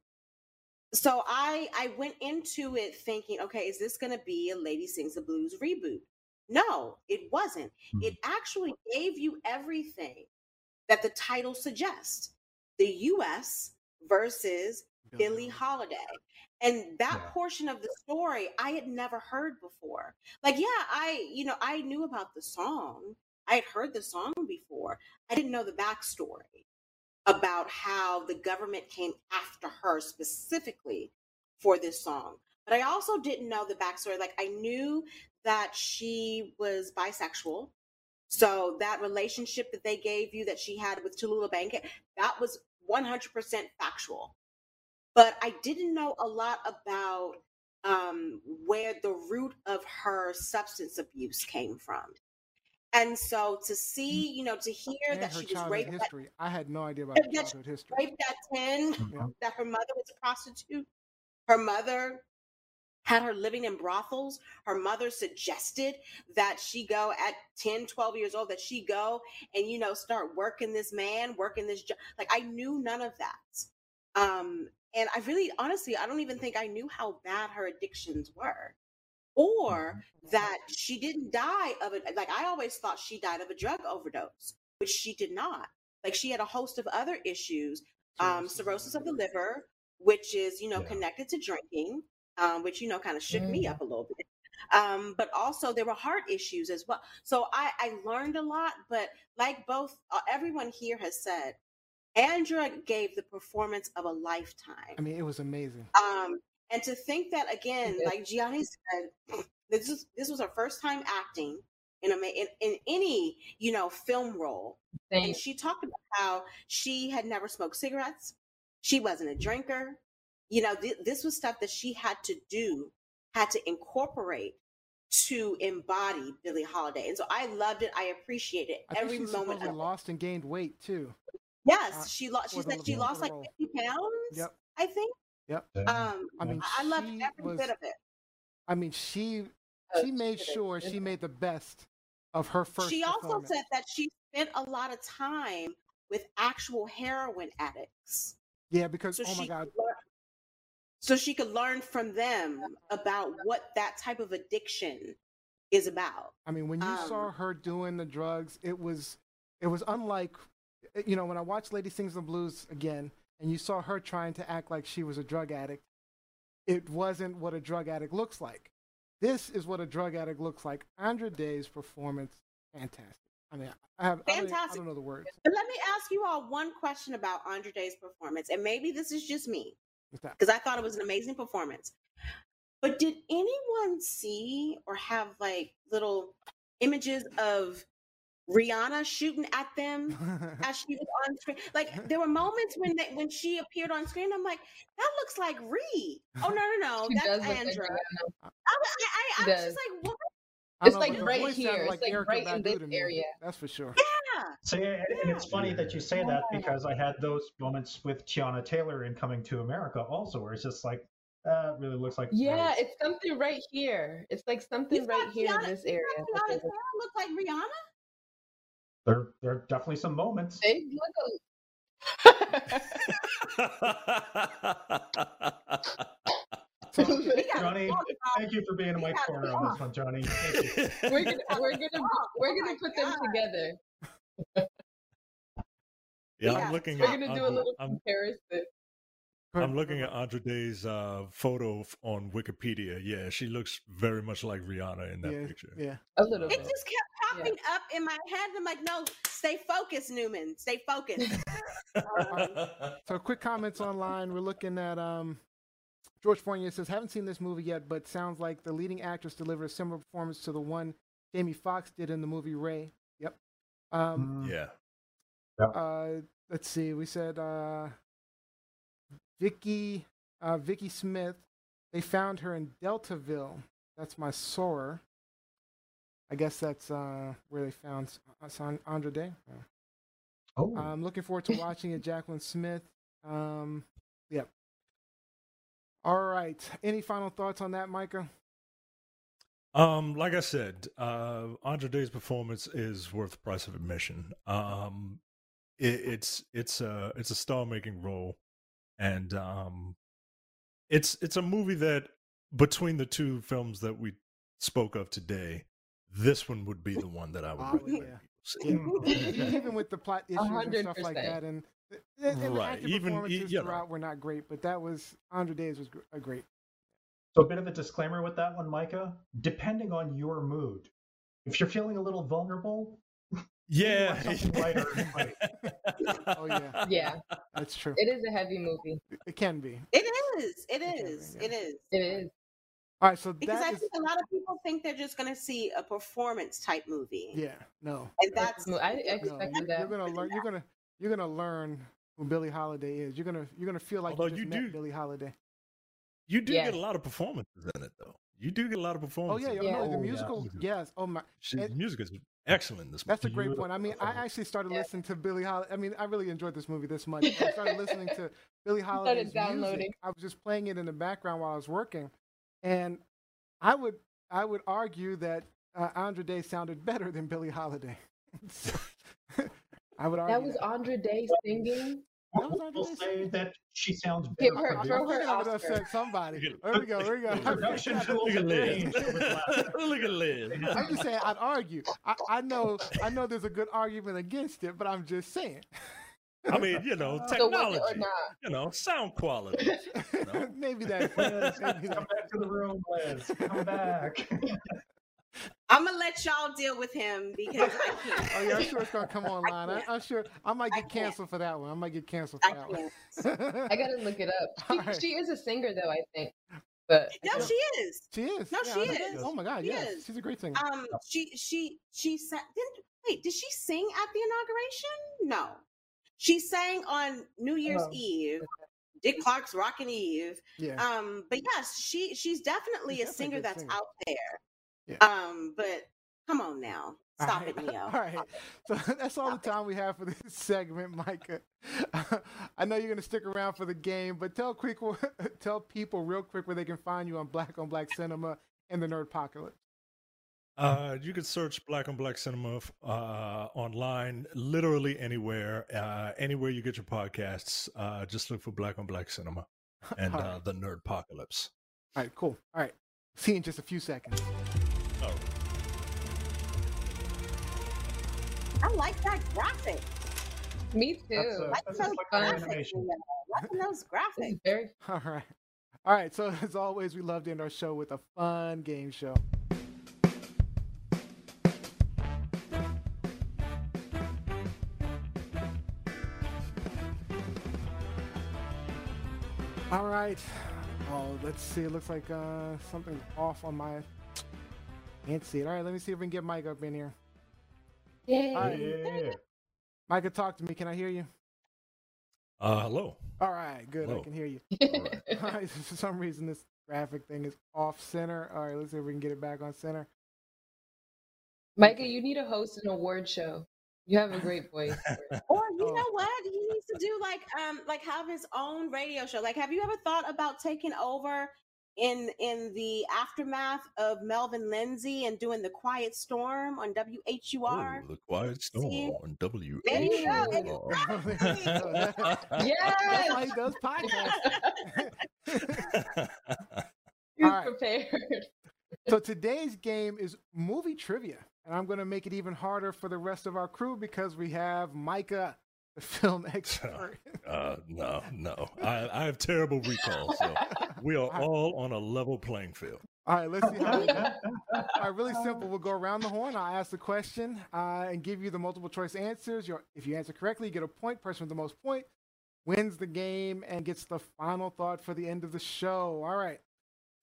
so I I went into it thinking, okay, is this going to be a Lady Sings the Blues reboot? No, it wasn't. It mm-hmm. actually gave you everything that the title suggests: the U.S. versus Billie Holiday. And that Yeah. portion of the story I had never heard before. Like, yeah, I, you know, I knew about the song. I had heard the song before. I didn't know the backstory about how the government came after her specifically for this song. But I also didn't know the backstory. Like, I knew that she was bisexual. So that relationship that they gave you that she had with Tallulah Bankhead, that was 100% factual but I didn't know a lot about um, where the root of her substance abuse came from. And so to see, you know, to hear and that she was childhood raped at. I had no idea about that her she childhood history. raped at 10, Yeah. that her mother was a prostitute, her mother had her living in brothels. Her mother suggested that she go at 10, 12 years old, that she go and, you know, start working this man, working this job. Like I knew none of that. Um, and I really, honestly, I don't even think I knew how bad her addictions were or that she didn't die of it. Like I always thought she died of a drug overdose, which she did not. Like she had a host of other issues, um, cirrhosis of the liver, which is, you know, connected to drinking, um, which, you know, kind of shook me up a little bit. Um, but also there were heart issues as well. So I, I learned a lot, but like both, uh, everyone here has said, Andra gave the performance of a lifetime. I mean, it was amazing. Um, and to think that again, like Gianni said, this is this was her first time acting in a in, in any you know film role, and she talked about how she had never smoked cigarettes, she wasn't a drinker. You know, th- this was stuff that she had to do, had to incorporate to embody Billie Holiday, and so I loved it. I appreciated I think every moment of it. lost and gained weight too. Yes, uh, she lost. She said she lost like fifty pounds. Yep. I think. Yep. Um, I mean, I loved she every was- bit of it. I mean, she Oh, she made sure she made the best of her first. She also said that she spent a lot of time with actual heroin addicts, yeah, because so oh my she god, could learn, so she could learn from them about what that type of addiction is about. I mean, when you Um, saw her doing the drugs, it was it was unlike eh, you know when I watched Lady Sings the Blues again, and you saw her trying to act like she was a drug addict. It wasn't what a drug addict looks like. This is what a drug addict looks like. Andra Day's performance, fantastic. I mean, I have I don't, I don't know the words. But let me ask you all one question about Andra Day's performance, and maybe this is just me because I thought it was an amazing performance. But did anyone see or have like little images of Rihanna shooting at them as she was on screen? Like there were moments when they, when she appeared on screen, I'm like, that looks like Ree. Oh no no no, She that's look like I, was- I, I, I was just like, what? It's know, like right voice sounded here. It's like like Erykah right in Badu this area. That's for sure. Yeah. So yeah, and- and it's funny that you say that because I had those moments with Teyana Taylor in Coming to America also, where it's just like, uh, really looks like Yeah, Rose. it's something right here. It's like something You right thought here in this area. thought that Teyana they- Taylor looked like Rihanna? There, there are definitely some moments. They look a- So, Gianni, thank you for being in my corner on this one, Gianni. Thank you. we're gonna we're gonna we're gonna put them together. Yeah, Yeah. I'm looking We're at gonna do a little I'm, comparison. I'm looking at Andra Day's uh, photo on Wikipedia. Yeah, she looks very much like Rihanna in that yeah, picture. yeah. A little It bit. just kept popping up in my head. I'm like, no, stay focused, Newman. Stay focused. Um, So quick comments online. We're looking at um, George Fournier says, haven't seen this movie yet, but sounds like the leading actress delivered a similar performance to the one Jamie Foxx did in the movie Ray. Yep. Um, yeah. uh, let's see. We said uh, Vicky uh, Vicky Smith. They found her in Deltaville. That's my sorer. I guess that's uh, where they found S- San- Andra Day. Oh. Oh, I'm looking forward to watching it. Jacqueline Smith. Um, yep. All right. Any final thoughts on that, Micah? Um, like I said, uh, Andra Day's performance is worth the price of admission. Um, it, it's it's a it's a star making role, and um, it's it's a movie that between the two films that we spoke of today, this one would be the one that I would Oh, recommend yeah. Yeah. Even with the plot issues and stuff like that, and, and, and the Right. acting Even- performances you know. throughout were not great, but that was Andra Days was a great. So, a bit of a disclaimer with that one, Micah. Depending on your mood, if you're feeling a little vulnerable, Yeah. watch something lighter. like, Oh yeah, Yeah, that's true. it is a heavy movie. It can be. It is. It is. It, be, yeah. it is. It is. All right, so Because that I is think a lot of people think they're just going to see a performance type movie, yeah. No, and that's I no, expected you, that. you're gonna learn. You're gonna you're gonna learn who Billie Holiday is. You're gonna you're gonna feel like Although you, just you met do- Billie Holiday. You do Yes. get a lot of performances in it, though. You do get a lot of performance. Oh yeah, Yeah. no, the Oh, yeah. musical. Yes. Oh my. She, and- the music is excellent. in This That's a great point. I mean, I actually started Yeah. listening to Billie Holiday. I mean, I really enjoyed this movie this much. I started listening to Billie Holiday's music. I was just playing it in the background while I was working, and I would I would argue that uh, Andra Day sounded better than Billie Holiday. I would argue That was Andra Day singing. That was Andra We'll Day's say that she sounds Give better. her- throw her You're Oscar. upset somebody. There we go. There we go. Production tools Look at Liz. changed over the last- Look at Liz. I'm just saying I'd argue. I, I know I know there's a good argument against it, but I'm just saying. I mean, you know, uh, So was it or technology. not? You know, sound quality. know? maybe that. Liz, maybe come that. back to the room, Liz. Come back. I'm gonna let y'all deal with him because I can't. Oh yeah, I'm sure it's gonna come online. I, I'm sure I might get can't. canceled for that one. I might get canceled I for that can't. one. I gotta look it up. She, Alright. she is a singer, though. I think, but I No, she is. she is. No, yeah, she is. Oh my god, She yes, is. she's a great singer. Um, she she she sang. Didn't wait? Did she sing at the inauguration? No, she sang on New Year's Oh. Eve. Dick Clark's Rockin' Eve. yeah. Um, but yes, she she's definitely She's a definitely singer good that's singer. out there. Yeah. Um, but come on now, stop right, it, Neo. All right. So that's all the time we have for this segment, Micah. I know you're going to stick around for the game, but tell quick, tell people real quick where they can find you on Black on Black Cinema and the Nerd Apocalypse. Uh, you can search Black on Black Cinema uh, online, literally anywhere. Uh, anywhere you get your podcasts, uh, just look for Black on Black Cinema and All uh, right. the Nerd Apocalypse. All right, cool. All right. See you in just a few seconds. I like that graphic. me too. That's, uh, Like that's those just like fun. graphics. animation. Neo. Those graphics. very All right. All right. So, as always, we love to end our show with a fun game show. All right. Oh, let's see. It looks like uh, something's off on my. Can't see it. All right. Let me see if we can get Mike up in here. Yay. All right. Yeah. Micah, talk to me. Can I hear you? uh, hello. All right. Good. I can hear you. All right, for some reason this graphic thing is off center. All right, let's see if we can get it back on center. Micah, you need to host an award show. You have a great voice. Or you Oh. know what? He needs to do like um like have his own radio show. Like have you ever thought about taking over in in the aftermath of Melvin Lindsey and doing the Quiet Storm on WHUR? Ooh, the Quiet Storm See? on W There you go. WHUR. That's yes, why he does podcasts. you're All right. prepared. so today's game is movie trivia, and I'm going to make it even harder for the rest of our crew because we have Micah, the film expert. Uh, no, no. I, I have terrible recall, so we are all on a level playing field. All right, let's see how we go. All right, really simple. We'll go around the horn. I'll ask the question uh, and give you the multiple choice answers. Your, if you answer correctly, you get a point. Person with the most point wins the game and gets the final thought for the end of the show. All right.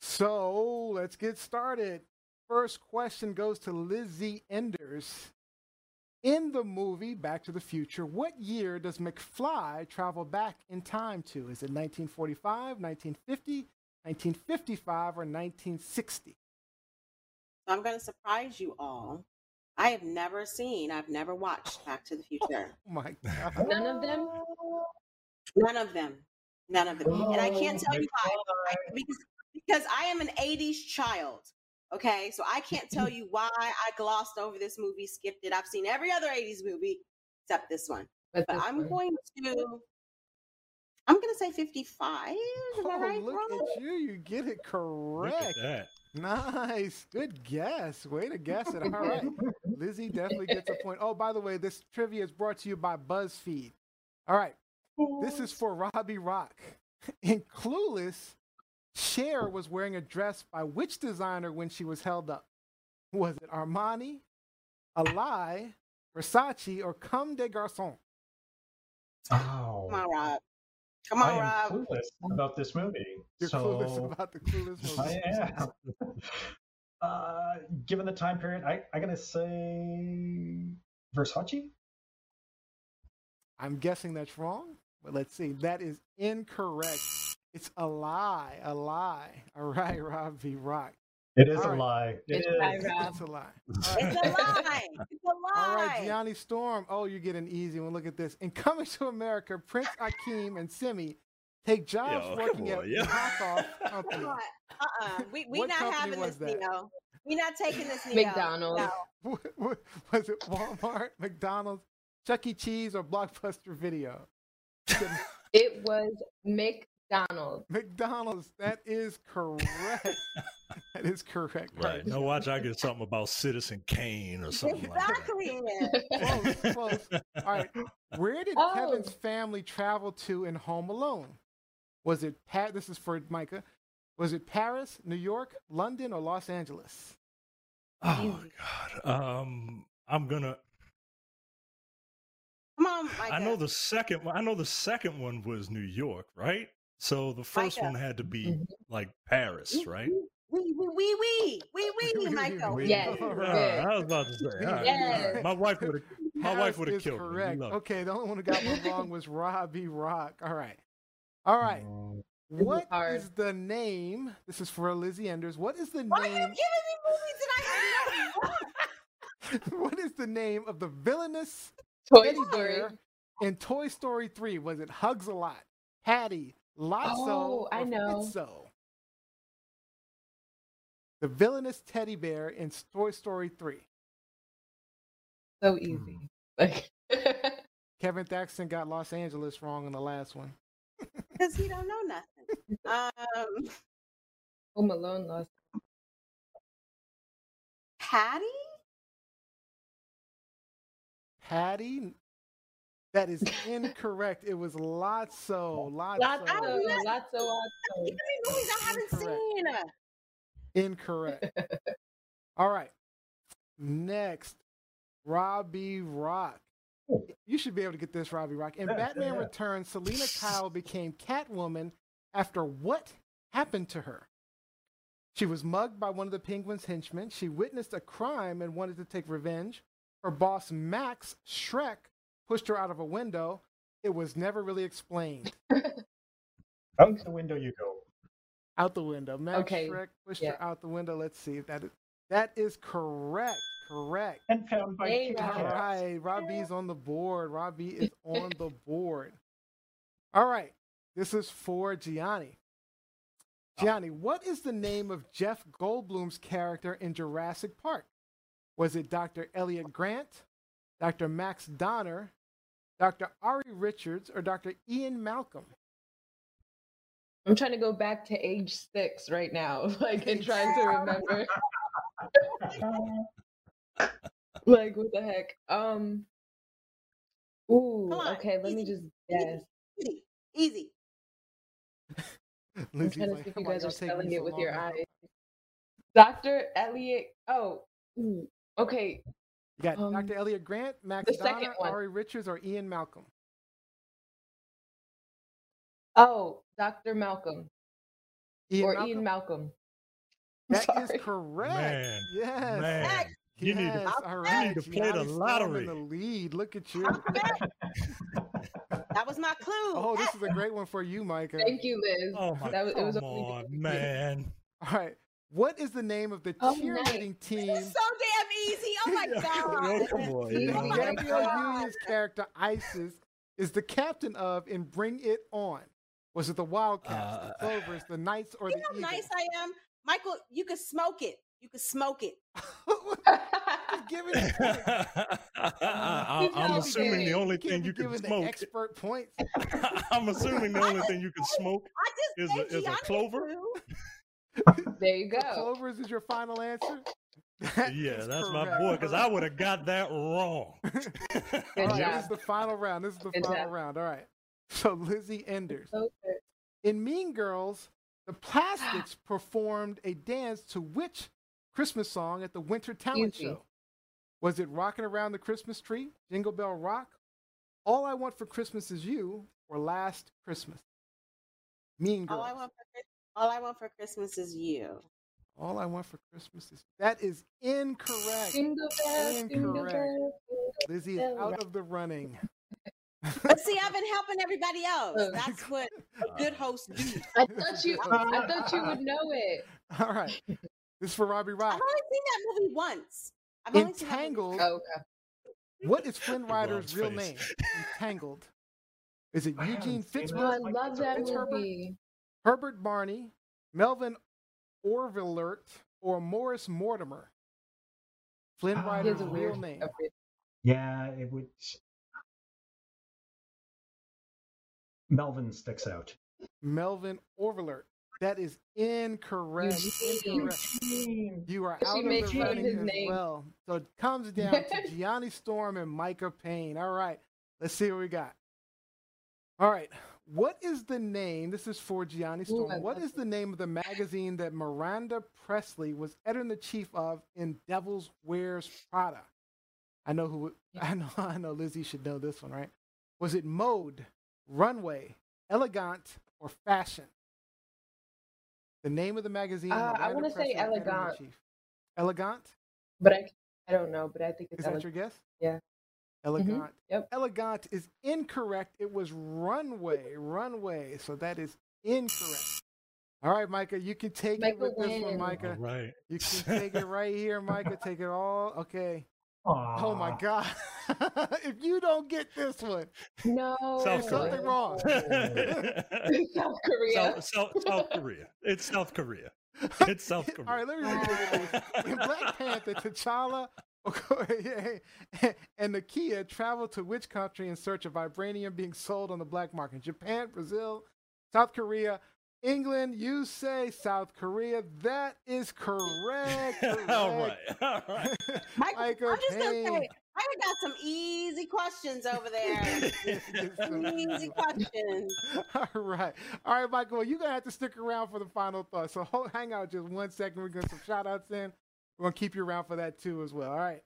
So let's get started. First question goes to Lizzie Enders. In the movie Back to the Future, what year does McFly travel back in time to? Is it 1945, 1950, 1955, or 1960? I'm gonna surprise you all. I have never seen, I've never watched Back to the Future. Oh my God. None of them. None of them. None of them. and I can't Oh, tell you why. I, because because I am an 80s child. Okay, so I can't tell you why I glossed over this movie, skipped it. I've seen every other 80s movie except this one. But But I'm one. going to I'm gonna say 55. Is that Oh, right? look Ron? at you. You get it Look correct. at that. Nice. Good guess. Way to guess it. All right. Lizzie definitely gets a point. Oh, by the way, this trivia is brought to you by BuzzFeed. All right. This is for Robbie Rock. In Clueless, Cher was wearing a dress by which designer when she was held up? Was it Armani, Alaïa, Versace, or Comme des Garçons? Oh. Come on, Rob. Come on, I am Rob. clueless about this movie. You're so clueless about the Clueless movie. I am. uh, given the time period, I, I'm gonna say Versace. I'm guessing that's wrong, but let's see. That is incorrect. It's a lie, a lie. All right, Rob V. Rock. It is All a right. lie. It It's is. lie, It's a lie. It's a lie. It's a lie. All right, lie. Gianni Storm. Oh, you get an easy one. Look at this. In Coming to America, Prince Akeem and Semmi take jobs Yo, working come at on, yeah. knockoff Come company. Uh-uh. We we What not company having was this, that? Neo. We not taking this, Neo. McDonald's. No. Was it Walmart, McDonald's, Chuck E. Cheese, or Blockbuster Video? It was McDonald's. McDonald's. That is correct. that is correct. Right. No, watch. I get something about Citizen Kane or something like that. Exactly. Close, close. All right. Where did Oh. Kevin's family travel to in Home Alone? Was it Pat? This is for Micah. Was it Paris, New York, London, or Los Angeles? Oh God. Um, I'm gonna. Come on, Micah. I know the second. I know the second one was New York, right? So the first Micah. one had to be Mhm. like Paris, right? We we we we we we Michael. Yes. All Uh, right. I was about to say. all right, Yes. all right. My wife would have. My wife would have killed me. Correct. know. Okay, the only one who got one wrong was Robbie Rock. All right. All right. Mm, What is the name? This is for Lizzie Enders. What is the Why are you name? giving me movies that I already know? what is the name of the villainous Toy Story. in Toy Story 3? Was it Hugs a Lot, Patty, Lotso, Oh, I know. Fitzo? The villainous teddy bear in Toy Story 3. So easy. Like Kevin Thaxton got Los Angeles wrong in the last one. Because he don't know nothing. Um, Home Alone lost. Patty? Patty? That is incorrect. It was Lotso. Lotso. Lotso, I'm not- Lotso, Lotso. Give me movies I haven't Incorrect. seen. Incorrect. All right. Next, Robbie Rock. You should be able to get this, Robbie Rock. In Yeah, yeah, Batman yeah. Returns, Selina Kyle became Catwoman after what happened to her? She was mugged by one of the Penguin's henchmen. She witnessed a crime and wanted to take revenge. Her boss, Max Shreck, pushed her out of a window. It was never really explained. Out the window you go. Out the window. Max Okay, Shreck pushed yeah. her out the window. Let's see if that is that is correct. Correct. And found by Hey, Kitty Rob. All Cat. Robbie's on the board. Robbie is on the board. All right, this is for Gianni. Gianni, what is the name of Jeff Goldblum's character in Jurassic Park? Was it Dr. Elliot Grant, Dr. Max Donner, Dr. Ari Richards, or Dr. Ian Malcolm? I'm trying to go back to age six right now, like and trying to remember. like what the heck? Um. Ooh. Okay. Let me just guess. Easy. Easy. I'm Lizzie's trying to like, see if "Oh you my guys are God, spelling it with your eyes. Dr. Elliot. Oh. ooh, Okay. You got Um, Dr. Elliot Grant, Max the second Donner, one. Ari Richards, or Ian Malcolm? Oh, Dr. Malcolm Ian or Malcolm? Ian Malcolm. That is Sorry. correct. Man, yes. man, you need to Yes, all you need to play the Gianni lottery. In the lead. Look at you. That was my clue. Oh, this is a great one for you, Micah. Thank you, Liz. Oh my, That was- it was on, man. All right. What is the name of the Oh, nice. cheerleading team? This is so damn easy. Oh my god. come on, Easy. you that Oh my Gabrielle God. Union's character Isis is the captain of in Bring It On. Was it the Wildcats, the Uh, Clovers, the Knights, or You the know how Eagles? nice I am, Michael. You could smoke it. You could smoke it. just giving it. I, am assuming the only can't thing you can smoke. expert points. I'm assuming the only thing you can smoke is a, is a clover. There you go. Clovers is your final answer. Yeah, that's my boy. Because I would have got that wrong. All right, this is the final round. This is the Good final job. round. All right. So Lizzie Enders. Okay. In Mean Girls, the Plastics performed a dance to which Christmas song at the Winter Talent Easy. Show? Was it Rocking Around the Christmas Tree, Jingle Bell Rock, All I Want for Christmas Is You, or Last Christmas? Mean Girls. All I want for Christ- all I want for Christmas is you. All I Want for Christmas Is That is incorrect. Jingle bells, jingle Incorrect. bells, Lizzie is out of the running. But see, I've been helping everybody else. Oh That's what a good host do. I thought you. I thought you would know it. All right. This is for Robbie I've only seen that movie once. I've only seen that movie Entangled. Oh, okay. What is Flynn Rider's real face. name? Entangled. Is it Eugene seen it. Oh, I love that Fitzherbert, movie. Herbert Barney, Melvin Orvillert, or Morris Mortimer? Flynn. Ah. He Rider's a real weird. name. a weird- Yeah, it would. Melvin sticks out. Melvin Orvillert. That is incorrect. Incorrect. You are She out of made the fun of running his as name. well. So it comes down to Gianni Storm and Micah Payne. All right, let's see what we got. All right, what is the name? This is for Gianni Ooh, Storm. I what is the name of the magazine that Miranda Presley was editor in chief of in Devil's Wears Prada? I know who. I know. I know. Lizzie should know this one, right? Was it Mode, Runway, Elegant, or Fashion? The name of the magazine. Uh, I wanna say Presley, editor-in-chief. Elegant. Elegant. But I, I don't know. But I think it's Is that your guess? yeah. Mm-hmm. Elegant. Yep. Elegant is incorrect. It was runway. Runway. So that is incorrect. All right, Micah, you can take it Michael with this one. Micah. All right. You can take it right here, Micah. Take it all. Okay. Oh my God. if you don't get this one, No. there's South something Korea. wrong. South Korea. South, South, South Korea. It's South Korea. It's South Korea. All right, let me read this. In Black Panther, T'Challa and Nakia traveled to which country in search of vibranium being sold on the black market? Japan, Brazil, South Korea, England. You say South Korea. That is correct. Oh, All right. correct. All right. Mike, Michael I'm just gonna say, I got some easy questions over there. easy questions. All right. All right, Michael. Well, you're going to have to stick around for the final thought. So hold, hang out just one second. We're going to some shout outs in. We're going to keep you around for that too, as well. All right.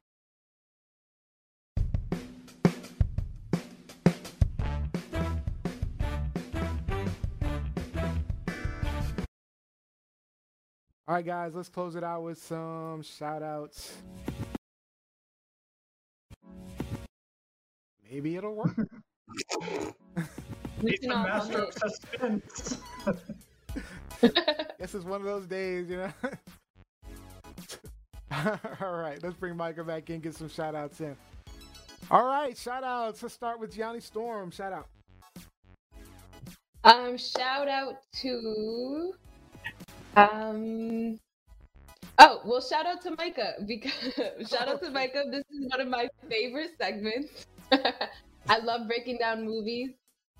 All right, guys, let's close it out with some shout outs. Maybe it'll work. We He's the master of suspense. Guess it's one of those days, you know. All right, let's bring Micah back in, get some shout outs in. All right, shout outs. Let's start with Gianni Storm. Shout out. Um, shout out to um Oh, well shout out to Micah because shout out to Micah. This is one of my favorite segments. I love breaking down movies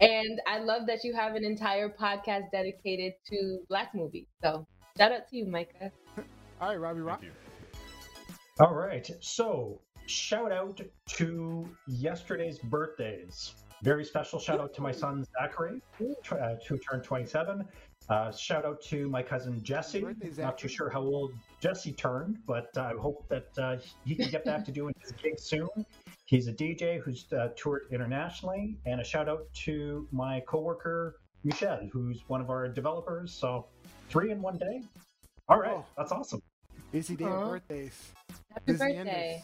and I love that you have an entire podcast dedicated to black movies. So shout out to you, Micah. All right, Robbie Rock. Thank you. All right. So, shout out to yesterday's birthdays. Very special shout out to my son Zachary, uh, who turned 27. Uh, shout out to my cousin Jesse. Birthday, Not too sure how old Jesse turned, but I hope that uh, he can get back to doing his gig soon. He's a DJ who's uh, toured internationally, and a shout out to my coworker Michelle, who's one of our developers. So, three in one day. All right, Oh. that's awesome. Busy day of Aw. birthdays. Happy Busy birthday. enders.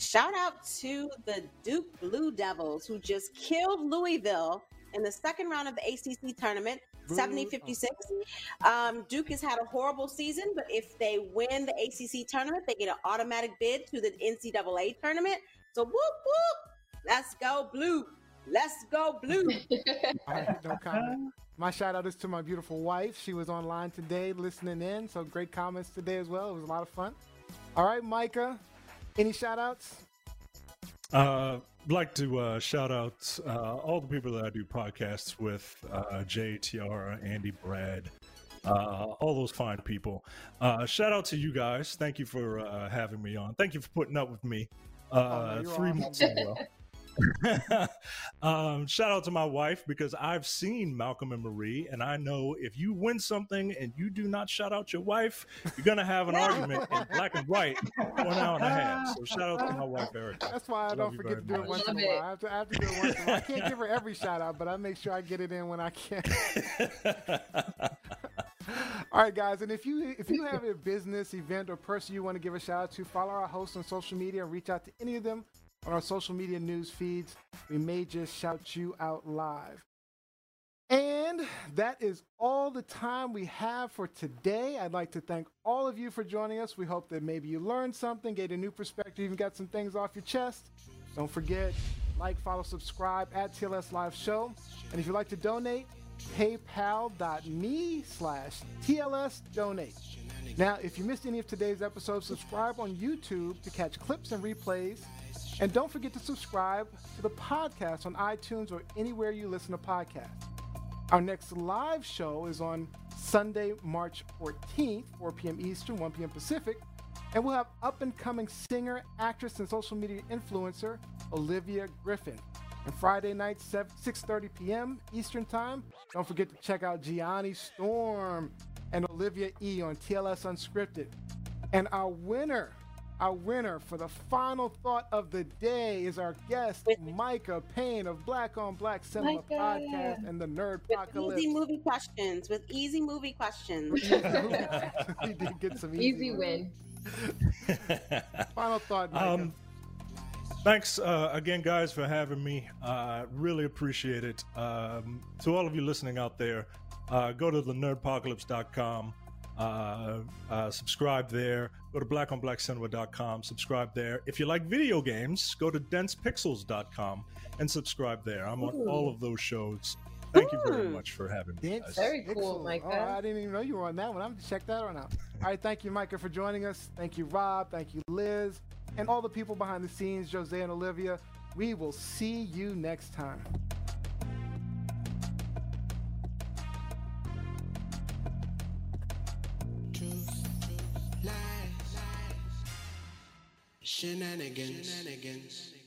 Shout out to the Duke Blue Devils who just killed Louisville in the second round of the ACC tournament, Boo. 70 56. Um, Duke has had a horrible season, but if they win the ACC tournament, they get an automatic bid to the NCAA tournament. So, whoop, whoop. Let's go, Blue. Let's go, Blue. All right, no comment. My shout out is to my beautiful wife. She was online today listening in, so great comments today as well. It was a lot of fun. All right, Micah, Any shout outs? Uh, like to uh, shout out uh, all the people that I do podcasts with uh, Jay, Tiara, Andy, Brad, uh, all those fine people. Uh, shout out to you guys. Thank you for uh, having me on. Thank you for putting up with me uh, you're three awesome. months in a row. um, shout out to my wife because I've seen Malcolm and Marie, and I know if you win something and you do not shout out your wife, you're gonna have an argument in black and white for an hour and a half. So shout out to my wife, Erica. That's why I Love don't forget to very do it much. once in a while. I have to, I have to do it once in a while. I can't give her every shout out, but I make sure I get it in when I can. All right, guys, and if you if you have a business, event, or person you want to give a shout out to, follow our hosts on social media and reach out to any of them on our social media news feeds. We may just shout you out live. And that is all the time we have for today. I'd like to thank all of you for joining us. We hope that maybe you learned something, gained a new perspective, even got some things off your chest. Don't forget, like, follow, subscribe at TLS Live Show. And if you'd like to donate, paypal.me slash TLS donate. Now, if you missed any of today's episodes, subscribe on YouTube to catch clips and replays. And don't forget to subscribe to the podcast on iTunes or anywhere you listen to podcasts. Our next live show is on Sunday, March 14th, 4 p.m. Eastern, 1 p.m. Pacific. And we'll have up and coming singer, actress, and social media influencer Olivia Griffin. And Friday night, 6:30 p.m. Eastern Time. Don't forget to check out Gianni Storm and Olivia E on TLS Unscripted. And our winner, our winner for the final thought of the day is our guest, Micah Payne of Black on Black Cinema Micah. Podcast and the Nerd With Apocalypse. easy movie questions. With easy movie questions. he did get some easy, Easy win. Final thought, Micah. Um, thanks uh, again, guys, for having me. Uh, really appreciate it. Um, to all of you listening out there, uh, go to thenerdpocalypse.com. Uh, uh, subscribe there. Go to blackonblackcinema.com. Subscribe there. If you like video games, go to densepixels.com and subscribe there. I'm on Ooh. all of those shows. Thank you very much for having me. Dense guys. Very cool, Excellent. Oh, Micah. Oh, I didn't even know you were on that one. I'm gonna check that one out. All right, thank you, Micah, for joining us. Thank you, Rob. Thank you, Liz, and all the people behind the scenes, Jose and Olivia. We will see you next time. Shenanigans. Shenanigans.